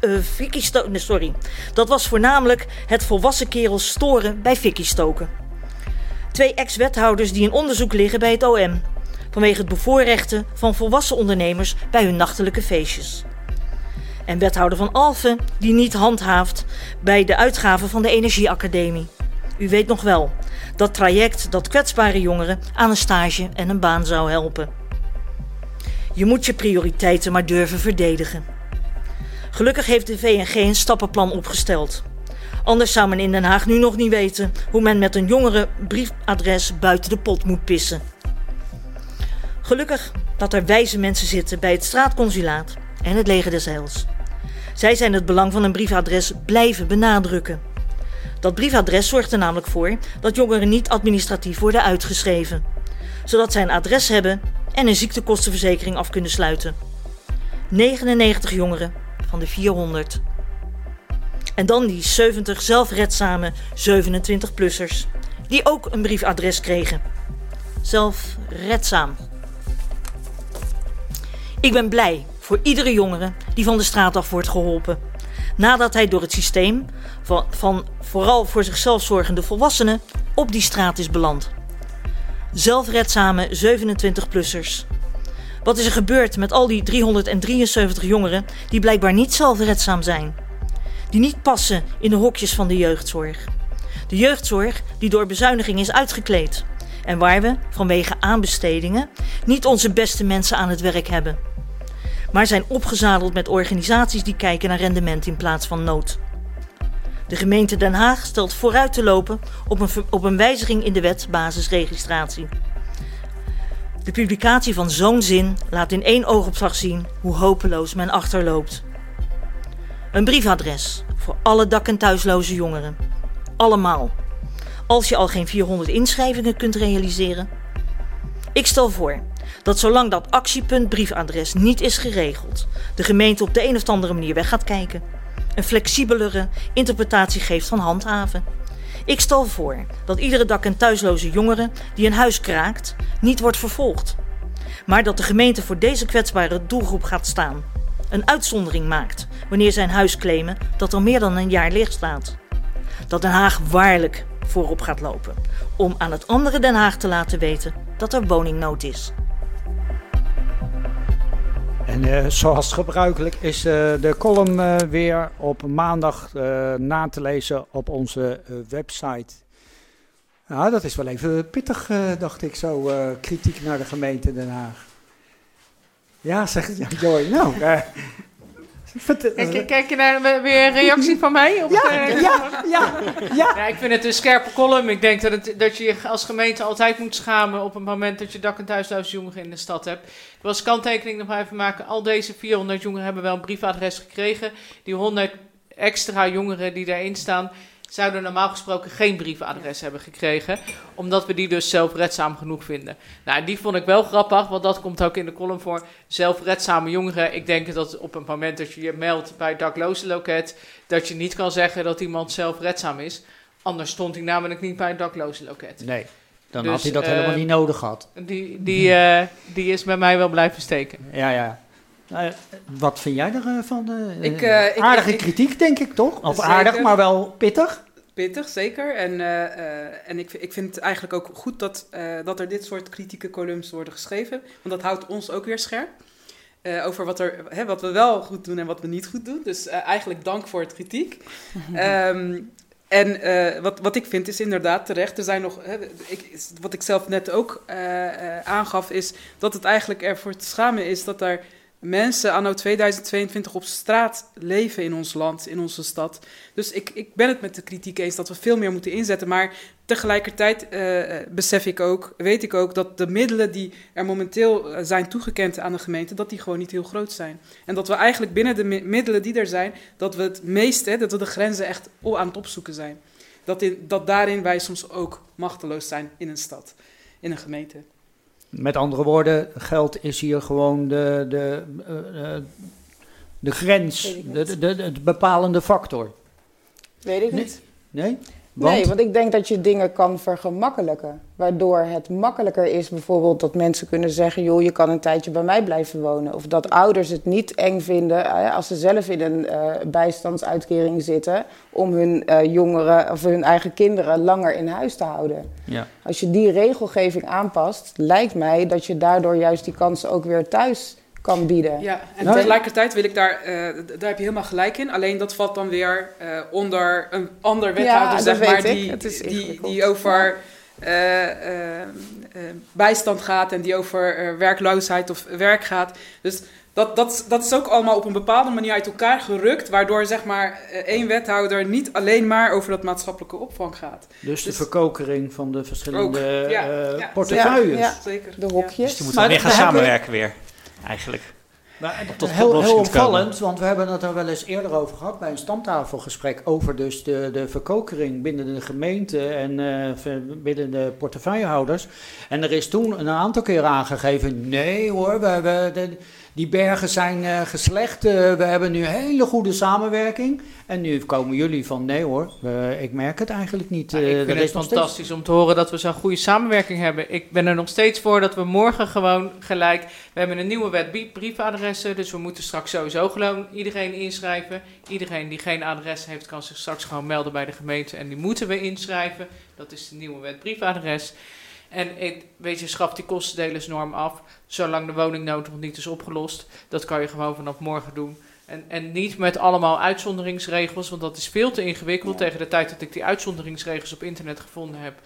uh, uh, stoken. sorry. Dat was voornamelijk het volwassen kerels storen bij fikkie stoken. Twee ex-wethouders die in onderzoek liggen bij het OM vanwege het bevoorrechten van volwassen ondernemers bij hun nachtelijke feestjes. En wethouder van Alphen die niet handhaaft bij de uitgaven van de Energieacademie. U weet nog wel, dat traject dat kwetsbare jongeren aan een stage en een baan zou helpen. Je moet je prioriteiten maar durven verdedigen. Gelukkig heeft de VNG een stappenplan opgesteld. Anders zou men in Den Haag nu nog niet weten hoe men met een jongere briefadres buiten de pot moet pissen. Gelukkig dat er wijze mensen zitten bij het straatconsulaat en het leger des Heils. Zij zijn het belang van een briefadres blijven benadrukken. Dat briefadres zorgt er namelijk voor dat jongeren niet administratief worden uitgeschreven, zodat zij een adres hebben en een ziektekostenverzekering af kunnen sluiten. 99 jongeren van de 400. En dan die 70 zelfredzame 27-plussers, die ook een briefadres kregen. Zelfredzaam. Ik ben blij voor iedere jongere die van de straat af wordt geholpen. Nadat hij door het systeem van, van vooral voor zichzelf zorgende volwassenen op die straat is beland. Zelfredzame 27-plussers. Wat is er gebeurd met al die 373 jongeren die blijkbaar niet zelfredzaam zijn? Die niet passen in de hokjes van de jeugdzorg. De jeugdzorg die door bezuiniging is uitgekleed. En waar we, vanwege aanbestedingen, niet onze beste mensen aan het werk hebben maar zijn opgezadeld met organisaties die kijken naar rendement in plaats van nood. De gemeente Den Haag stelt vooruit te lopen op een, op een wijziging in de wet basisregistratie. De publicatie van zo'n zin laat in één oogopslag zien hoe hopeloos men achterloopt. Een briefadres voor alle dak- en thuisloze jongeren. Allemaal. Als je al geen 400 inschrijvingen kunt realiseren, Ik stel voor dat zolang dat actiepunt briefadres niet is geregeld, de gemeente op de een of andere manier weg gaat kijken, een flexibelere interpretatie geeft van handhaven. Ik stel voor dat iedere dak- en thuisloze jongere die een huis kraakt, niet wordt vervolgd. Maar dat de gemeente voor deze kwetsbare doelgroep gaat staan. Een uitzondering maakt wanneer zij een huis claimen dat al meer dan een jaar leeg staat. Dat Den Haag waarlijk voorop gaat lopen. Om aan het andere Den Haag te laten weten dat er woningnood is. En uh, zoals gebruikelijk is uh, de column uh, weer op maandag na te lezen op onze website. Nou, dat is wel even pittig, dacht ik zo, kritiek naar de gemeente Den Haag. Ja, zegt Joy. Nou, Kijk, kijk je naar weer een reactie van mij? Op ja, de, ja, ja, ja, ja. Ik vind het een scherpe column. Ik denk dat, het, dat je je als gemeente altijd moet schamen op het moment dat je dak- en thuisloze jongeren in de stad hebt. Ik wil als kanttekening nog even maken. Al deze 400 jongeren hebben wel een briefadres gekregen. Die 100 extra jongeren die daarin staan, zouden normaal gesproken geen briefadres hebben gekregen, omdat we die dus zelfredzaam genoeg vinden. Nou, die vond ik wel grappig, want dat komt ook in de column voor. Zelfredzame jongeren. Ik denk dat op het moment dat je je meldt bij het dakloze loket, dat je niet kan zeggen dat iemand zelfredzaam is. Anders stond hij namelijk niet bij het dakloze loket. Nee, dan Dus, had hij dat eh, helemaal niet nodig gehad. Die, die, eh, die is bij mij wel blijven steken. Ja, ja. Nou, wat vind jij ervan? Uh, Ik, eh, ik- aardige ik- kritiek, denk ik toch? Of Zeker. aardig, maar wel pittig. Pittig, zeker. En, eh, eh, en ik, ik vind het eigenlijk ook goed dat, eh, dat er dit soort kritieke columns worden geschreven. Want dat houdt ons ook weer scherp. eh, over wat, er, hè, wat we wel goed doen en wat we niet goed doen. Dus eh, eigenlijk dank voor het kritiek. Ehm, en eh, wat, wat ik vind is inderdaad terecht. Er zijn nog, hè, ik, wat ik zelf net ook eh, eh, aangaf, is dat het eigenlijk ervoor te schamen is dat er mensen anno 2022 op straat leven in ons land, in onze stad. Dus ik, ik ben het met de kritiek eens dat we veel meer moeten inzetten. Maar tegelijkertijd eh, besef ik ook, weet ik ook, dat de middelen die er momenteel eh, zijn toegekend aan de gemeente, dat die gewoon niet heel groot zijn. En dat we eigenlijk binnen de mi- middelen die er zijn, dat we het meeste, dat we de grenzen echt aan het opzoeken zijn. Dat, in, dat daarin wij soms ook machteloos zijn in een stad, in een gemeente. Met andere woorden, geld is hier gewoon de, de, eh, eh, de grens, Weet ik de, de, de, de bepalende factor. Weet ik Nee. niet. Nee? Nee, want ik denk dat je dingen kan vergemakkelijken. Waardoor het makkelijker is bijvoorbeeld dat mensen kunnen zeggen... joh, je kan een tijdje bij mij blijven wonen. Of dat ouders het niet eng vinden eh, als ze zelf in een eh, bijstandsuitkering zitten... om hun eh, jongeren of hun eigen kinderen langer in huis te houden. Ja. Als je die regelgeving aanpast, lijkt mij dat je daardoor juist die kansen ook weer thuis kan bieden. Ja, en Nou, tegelijkertijd wil ik daar, eh, daar heb je helemaal gelijk in. Alleen dat valt dan weer eh, onder een ander wethouder, zeg maar, die, Het is die, die over eh, bijstand gaat en die over eh, werkloosheid of werk gaat. Dus dat, dat, dat is ook allemaal op een bepaalde manier uit elkaar gerukt, waardoor zeg maar één wethouder niet alleen maar over dat maatschappelijke opvang gaat. Dus de Dus- verkokering van de verschillende Ook, ja, eh, ja. portefeuilles. Ja. Zeker. De Ja. hokjes. Dus die moeten Maar meer gaan hebben- samenwerken weer, eigenlijk. Maar, tot heel, heel opvallend, want we hebben het er wel eens eerder over gehad bij een stamtafelgesprek over dus de, de verkokering binnen de gemeente en eh, binnen de portefeuillehouders. En er is toen een aantal keer aangegeven, nee hoor, we hebben de, die bergen zijn eh, geslecht, eh, we hebben nu hele goede samenwerking. En nu komen jullie van, nee hoor, ik merk het eigenlijk niet. Nou, eh, ik vind is het steeds- fantastisch om te horen dat we zo'n goede samenwerking hebben. Ik ben er nog steeds voor dat we morgen gewoon gelijk... We hebben een nieuwe wet brie- briefadressen, dus we moeten straks sowieso gewoon iedereen inschrijven. Iedereen die geen adres heeft, kan zich straks gewoon melden bij de gemeente en die moeten we inschrijven. Dat is de nieuwe wet briefadres. En weet je, schaf die kostendelersnorm af, zolang de woningnood nog niet is opgelost. Dat kan je gewoon vanaf morgen doen. En, en niet met allemaal uitzonderingsregels, want dat is veel te ingewikkeld. Tegen de tijd dat ik die uitzonderingsregels op internet gevonden heb,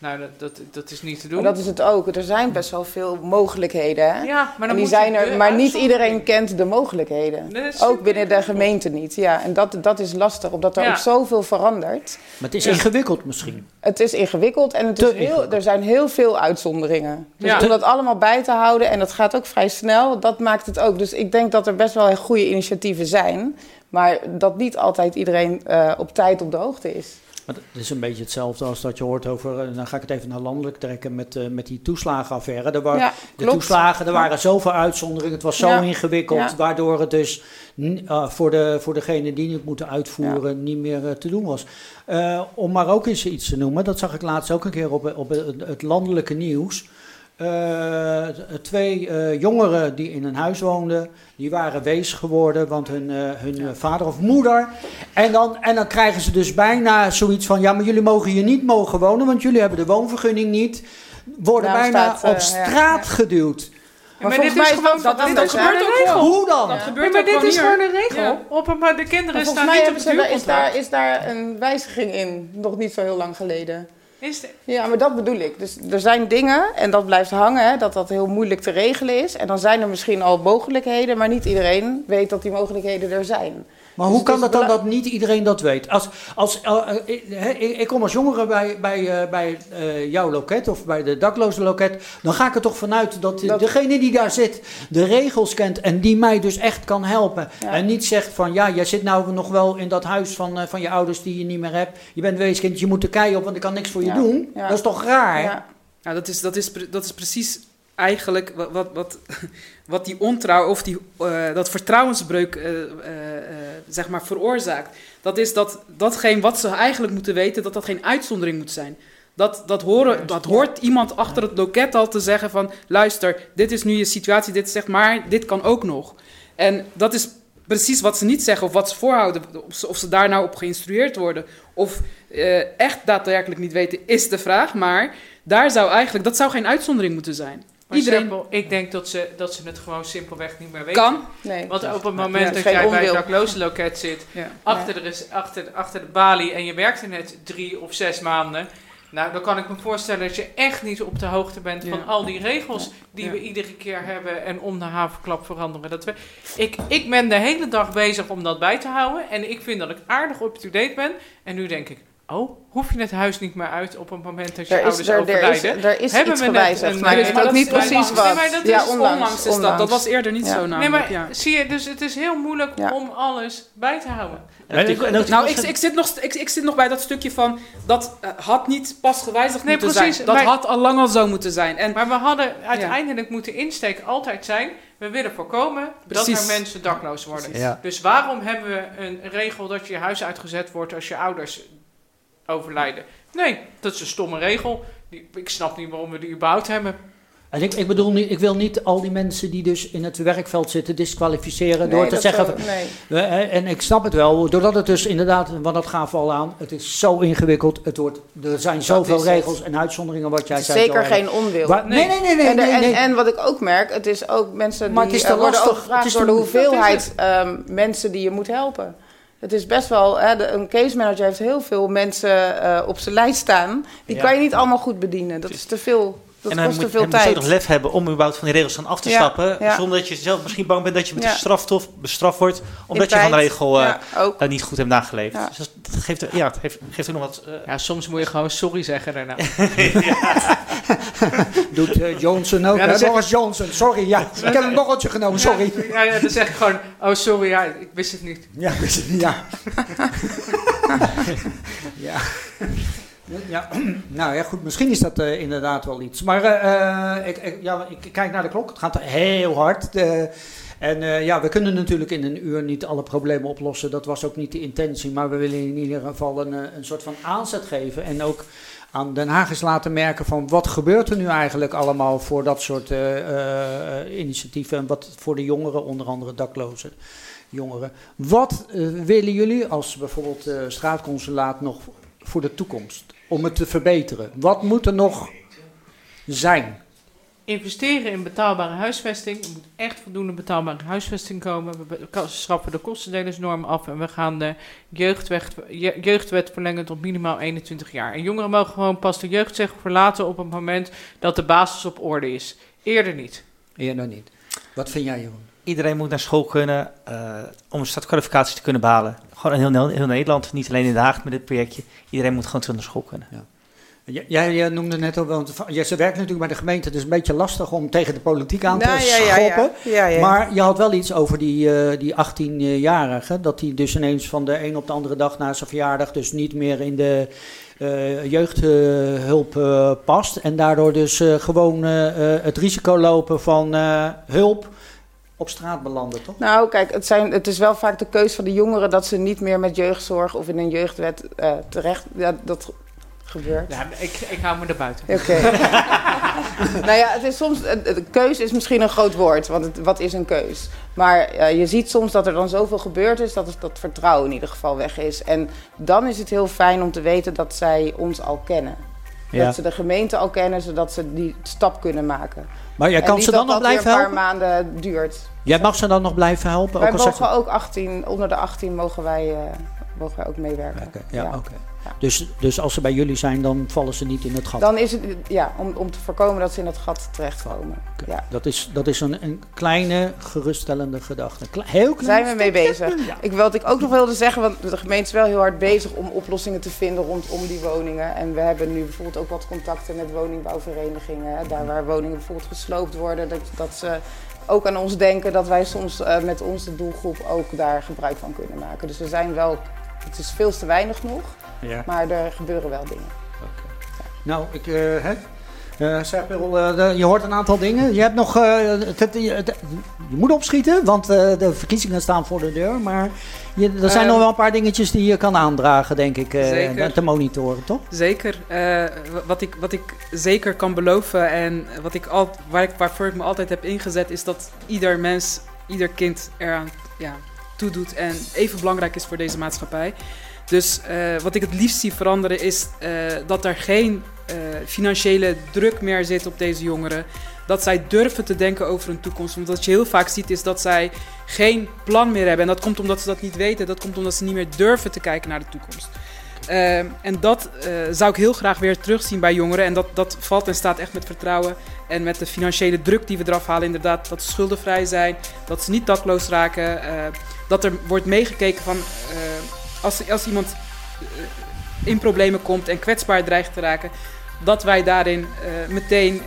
nou, dat, dat, dat is niet te doen. Maar dat is het ook. Er zijn best wel veel mogelijkheden. Hè? ja, maar dan die moet je zijn er, maar niet iedereen kent de mogelijkheden. Ook binnen de gemeente niet. Ja, en dat, dat is lastig, omdat er Ja. ook zoveel verandert. Maar het is Ja. ingewikkeld misschien. Het is ingewikkeld en het Te is heel, ingewikkeld. er zijn heel veel uitzonderingen. Dus Ja. om dat allemaal bij te houden, en dat gaat ook vrij snel, dat maakt het ook. Dus ik denk dat er best wel goede initiatieven zijn, maar dat niet altijd iedereen eh, op tijd op de hoogte is. Het is een beetje hetzelfde als dat je hoort over, eh, dan ga ik het even naar landelijk trekken met, uh, met die toeslagenaffaire. Er waren, Ja, de toeslagen, er waren zoveel uitzonderingen, het was zo Ja. ingewikkeld, Ja. waardoor het dus uh, voor, de, voor degene die het moeten uitvoeren niet meer uh, te doen was. Om maar ook eens iets te noemen, dat zag ik laatst ook een keer op, op het landelijke nieuws. Uh, twee uh, jongeren die in een huis woonden, die waren wees geworden, want hun, uh, hun ja. vader of moeder. En dan, en dan krijgen ze dus bijna zoiets van: ja, maar jullie mogen hier niet mogen wonen, want jullie hebben de woonvergunning niet. Worden bijna staat, op straat ja. geduwd. Maar, maar dit is gewoon dat, dat, dit dat is gebeurt ook een regel. Hoe dan? Dat Ja. gebeurt maar ook dit is hier. gewoon een regel. Ja. Op een, maar de kinderen Maar staan niet op het is, daar, is daar een wijziging in, nog niet zo heel lang geleden. Ja, maar dat bedoel ik. Dus er zijn dingen, en dat blijft hangen, hè, dat dat heel moeilijk te regelen is. En dan zijn er misschien al mogelijkheden, maar niet iedereen weet dat die mogelijkheden er zijn. Maar Dus hoe het kan dat dan dat niet iedereen dat weet? Als, als, uh, uh, ik, ik, kom als jongere bij, bij, uh, bij uh, jouw loket of bij de dakloze loket, dan ga ik er toch vanuit dat, Dat- degene die daar zit de regels kent en die mij dus echt kan helpen. Ja. En niet zegt van ja, jij zit nou nog wel in dat huis van, van je ouders die je niet meer hebt. Je bent weeskind, je moet de kei op, want ik kan niks voor je Ja. doen. Ja. Dat is toch raar? Ja. Dat is, dat, is, dat is precies eigenlijk wat, wat, wat, wat die ontrouw of die, eh, dat vertrouwensbreuk eh, eh, zeg maar veroorzaakt. Dat is dat datgene wat ze eigenlijk moeten weten, dat dat geen uitzondering moet zijn. Dat, dat, horen, dat hoort iemand achter het loket al te zeggen van... luister, dit is nu je situatie, dit zegt maar, dit kan ook nog. En dat is precies wat ze niet zeggen of wat ze voorhouden. Of ze, of ze daar nou op geïnstrueerd worden. Of echt daadwerkelijk niet weten, is de vraag. Maar daar zou eigenlijk, dat zou geen uitzondering moeten zijn. Maar Iedereen simpel, ik denk dat ze, dat ze het gewoon simpelweg niet meer weten. kan. Nee. Want op het Ja, moment dat jij bij het onwil. dakloze loket zit, Ja. achter, de, res- achter, achter de balie en je werkt er net drie of zes maanden. Nou, dan kan ik me voorstellen dat je echt niet op de hoogte bent van Ja. al die regels die Ja. we iedere keer hebben en om de havenklap veranderen. Dat we, ik, ik ben de hele dag bezig om dat bij te houden en ik vind dat ik aardig up-to-date ben. En nu denk ik, oh, hoef je het huis niet meer uit op het moment dat je Er is, ouders er, er is, overlijden? er is Hebben iets we gewijzigd, een- maar ik Nee, weet maar ook dat niet precies nee, wat. maar dat ja, is onlangs, Onlangs is dat. onlangs. Dat was eerder niet Ja. zo Nee, namelijk. maar ja. zie je, dus het is heel moeilijk Ja. om alles bij te houden. Nou, ik, ik, zit nog, ik, ik zit nog bij dat stukje van... dat eh, had niet pas gewijzigd Nee, moeten precies, zijn. Dat maar- had al lang al zo moeten zijn. En Maar we hadden uiteindelijk moeten insteek altijd zijn... we willen voorkomen dat er mensen dakloos worden. Ja. Dus waarom hebben we een regel dat je huis uitgezet wordt... als je ouders overlijden? Nee, dat is een stomme regel. Die, ik snap niet waarom we die überhaupt hebben. En ik, ik bedoel niet, ik wil niet al die mensen die dus in het werkveld zitten disqualificeren Nee, door te zeggen. nee. Eh, En ik snap het wel, doordat het dus inderdaad, want dat gaven we al aan, het is zo ingewikkeld. Het wordt, er zijn zoveel het. regels en uitzonderingen wat jij Het is zei. zeker geen onwil. Nee, nee, nee, nee. en, er- nee, en, nee. en wat ik ook merk, het is ook mensen Maar die het is te eh, worden lastig. Het is door de hoeveelheid ehm, mensen die je moet helpen. Het is best wel, hè, de, een case manager heeft heel veel mensen eh, op zijn lijst staan. Die Ja. kan je niet allemaal goed bedienen. Dat is te veel, dat en dan kost moet, te veel en moet je ook tijd. nog lef hebben om überhaupt van die regels dan af te Ja, stappen. ja. Zonder dat je zelf misschien bang bent dat je met Ja. een straftof bestraft wordt. Omdat In je van de regel eh, Ja, ook. eh, niet goed hebt nageleefd. Ja. Dus dat, dat geeft, er- ja, het geeft, geeft ook nog wat... eh, Ja, soms moet je gewoon sorry zeggen daarna. Doet eh, Johnson ook, Ja, Boris Johnson, sorry, ja. Ik heb een borreltje genomen, sorry. Ja, ja, dan zeg ik gewoon, oh sorry, ja, ik wist het niet. Ja, wist het niet, ja. ja. Ja, nou ja, goed, misschien is dat eh, inderdaad wel iets. Maar eh, eh, ik, ik, ja, ik kijk naar de klok, het gaat heel hard. en ja, we kunnen natuurlijk in een uur niet alle problemen oplossen. Dat was ook niet de intentie, maar we willen in ieder geval een, een soort van aanzet geven. En ook aan Den Haag eens laten merken van wat gebeurt er nu eigenlijk allemaal voor dat soort initiatieven. En wat voor de jongeren, onder andere daklozen jongeren. Wat willen jullie als bijvoorbeeld straatconsulaat nog voor de toekomst? Om het te verbeteren. Wat moet er nog zijn? Investeren in betaalbare huisvesting. Er moet echt voldoende betaalbare huisvesting komen. We schrappen de kostendelersnorm af en we gaan de jeugdwet, je- jeugdwet verlengen tot minimaal 21 jaar. En jongeren mogen gewoon pas de jeugdzeg verlaten op het moment dat de basis op orde is. Eerder niet. Eerder niet. Wat vind jij, Jeroen? Iedereen moet naar school kunnen eh, om een startkwalificatie te kunnen behalen. Gewoon in heel, heel Nederland, niet alleen in Den Haag met dit projectje. Iedereen moet gewoon terug naar school kunnen. Jij, noemde net al, want ja, ze werkt natuurlijk bij de gemeente, het is een beetje lastig om tegen de politiek aan te nou, schoppen. Ja, ja, maar je had wel iets over die, uh, die 18-jarige, dat die dus ineens van de een op de andere dag na zijn verjaardag dus niet meer in de uh, jeugdhulp uh, past. En daardoor dus gewoon het risico lopen van hulp op straat belanden, toch? Nou, kijk, het, zijn, het is wel vaak de keus van de jongeren dat ze niet meer met jeugdzorg of in een jeugdwet terecht. Ja, dat gebeurt. Ja, ik, ik hou me er buiten. Oké. nou ja, het is soms, de keus is misschien een groot woord, want het, wat is een keus? Maar uh, je ziet soms dat er dan zoveel gebeurd is dat het, dat vertrouwen in ieder geval weg is. En dan is het heel fijn om te weten dat zij ons al kennen. Ja. Dat ze de gemeente al kennen, zodat ze die stap kunnen maken. Maar jij kan ze dan nog blijven helpen? een paar maanden duurt. Jij mag ze dan nog blijven helpen? Wij mogen ook 18, onder de 18 mogen wij, uh, mogen wij ook meewerken. Okay, ja, ja. oké. Dus, dus als ze bij jullie zijn, dan vallen ze niet in het gat? Dan is het, ja, om, om te voorkomen dat ze in het gat terechtkomen. Ja. Dat is, dat is een, een kleine, geruststellende gedachte. heel klein Zijn we mee bezig. Ik, wat ik ook nog wilde zeggen, want de gemeente is wel heel hard bezig om oplossingen te vinden rondom die woningen. En we hebben nu bijvoorbeeld ook wat contacten met woningbouwverenigingen. Daar waar woningen bijvoorbeeld gesloopt worden, dat, dat ze ook aan ons denken dat wij soms uh, met onze doelgroep ook daar gebruik van kunnen maken. Dus we zijn wel, het is veel te weinig nog. Ja. Maar er gebeuren wel dingen. Ja. Nou, ik, uh, hè? Uh, zeg, uh, je hoort een aantal dingen. Je, hebt nog, het, je moet opschieten, want de verkiezingen staan voor de deur. Maar je, er zijn nog wel een paar dingetjes die je kan aandragen, denk ik, te monitoren, toch? Zeker. wat, ik, wat ik zeker kan beloven en wat ik al, waar ik, waarvoor ik me altijd heb ingezet, is dat ieder mens, ieder kind eraan ja, toedoet en even belangrijk is voor deze maatschappij. Dus uh, wat ik het liefst zie veranderen is uh, dat er geen uh, financiële druk meer zit op deze jongeren. Dat zij durven te denken over hun toekomst. Want wat je heel vaak ziet is dat zij geen plan meer hebben. En dat komt omdat ze dat niet weten. Dat komt omdat ze niet meer durven te kijken naar de toekomst. en dat zou ik heel graag weer terugzien bij jongeren. En dat, dat valt en staat echt met vertrouwen. En met de financiële druk die we eraf halen, inderdaad, dat ze schuldenvrij zijn. Dat ze niet dakloos raken. Dat er wordt meegekeken van als, als iemand eh, in problemen komt en kwetsbaar dreigt te raken, dat wij daarin uh, meteen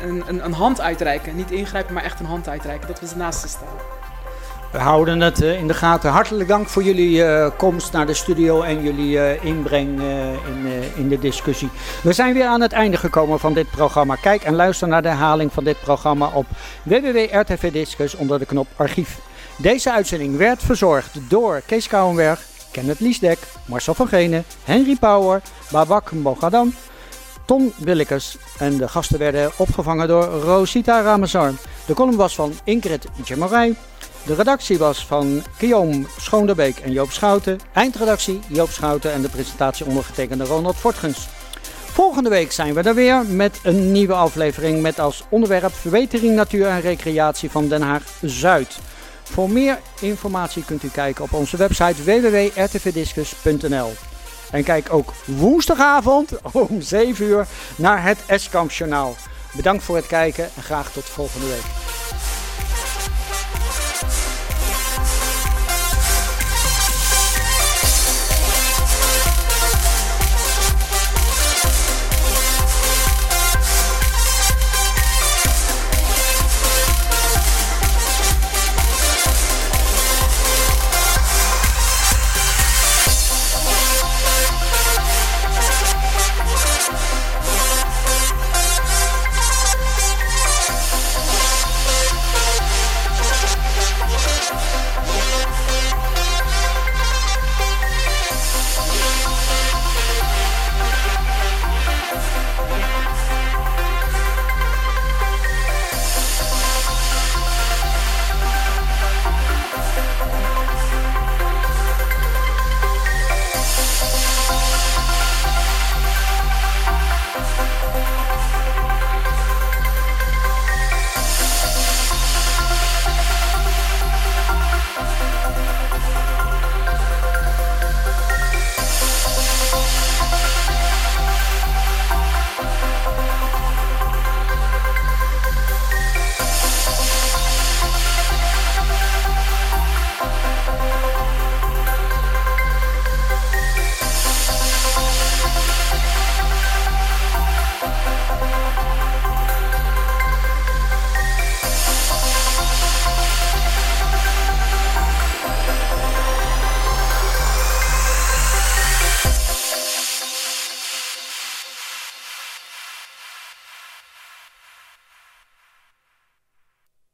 een, een, een, hand uitreiken. Niet ingrijpen, maar echt een hand uitreiken. Dat we naast ze staan. We houden het in de gaten. Hartelijk dank voor jullie komst naar de studio en jullie inbreng in, in de discussie. We zijn weer aan het einde gekomen van dit programma. Kijk en luister naar de herhaling van dit programma op www.rtv Discus onder de knop archief. Deze uitzending werd verzorgd door Kees Kouwenberg Kenneth Liesdek, Marcel van Genen, Henry Power, Babak Mogadam, Tom Willekes en de gasten werden opgevangen door Rosita Ramazar. De column was van Ingrid Djemarij. De redactie was van Guillaume Schoonderbeek en Joop Schouten. Eindredactie Joop Schouten en de presentatie ondergetekende Ronald Fortgens. Volgende week zijn we er weer met een nieuwe aflevering met als onderwerp verbetering natuur en recreatie van Den Haag Zuid. Voor meer informatie kunt u kijken op onze website www.rtvdiscus.nl. En kijk ook woensdagavond om 7 uur naar het Journaal. Bedankt voor het kijken en graag tot volgende week.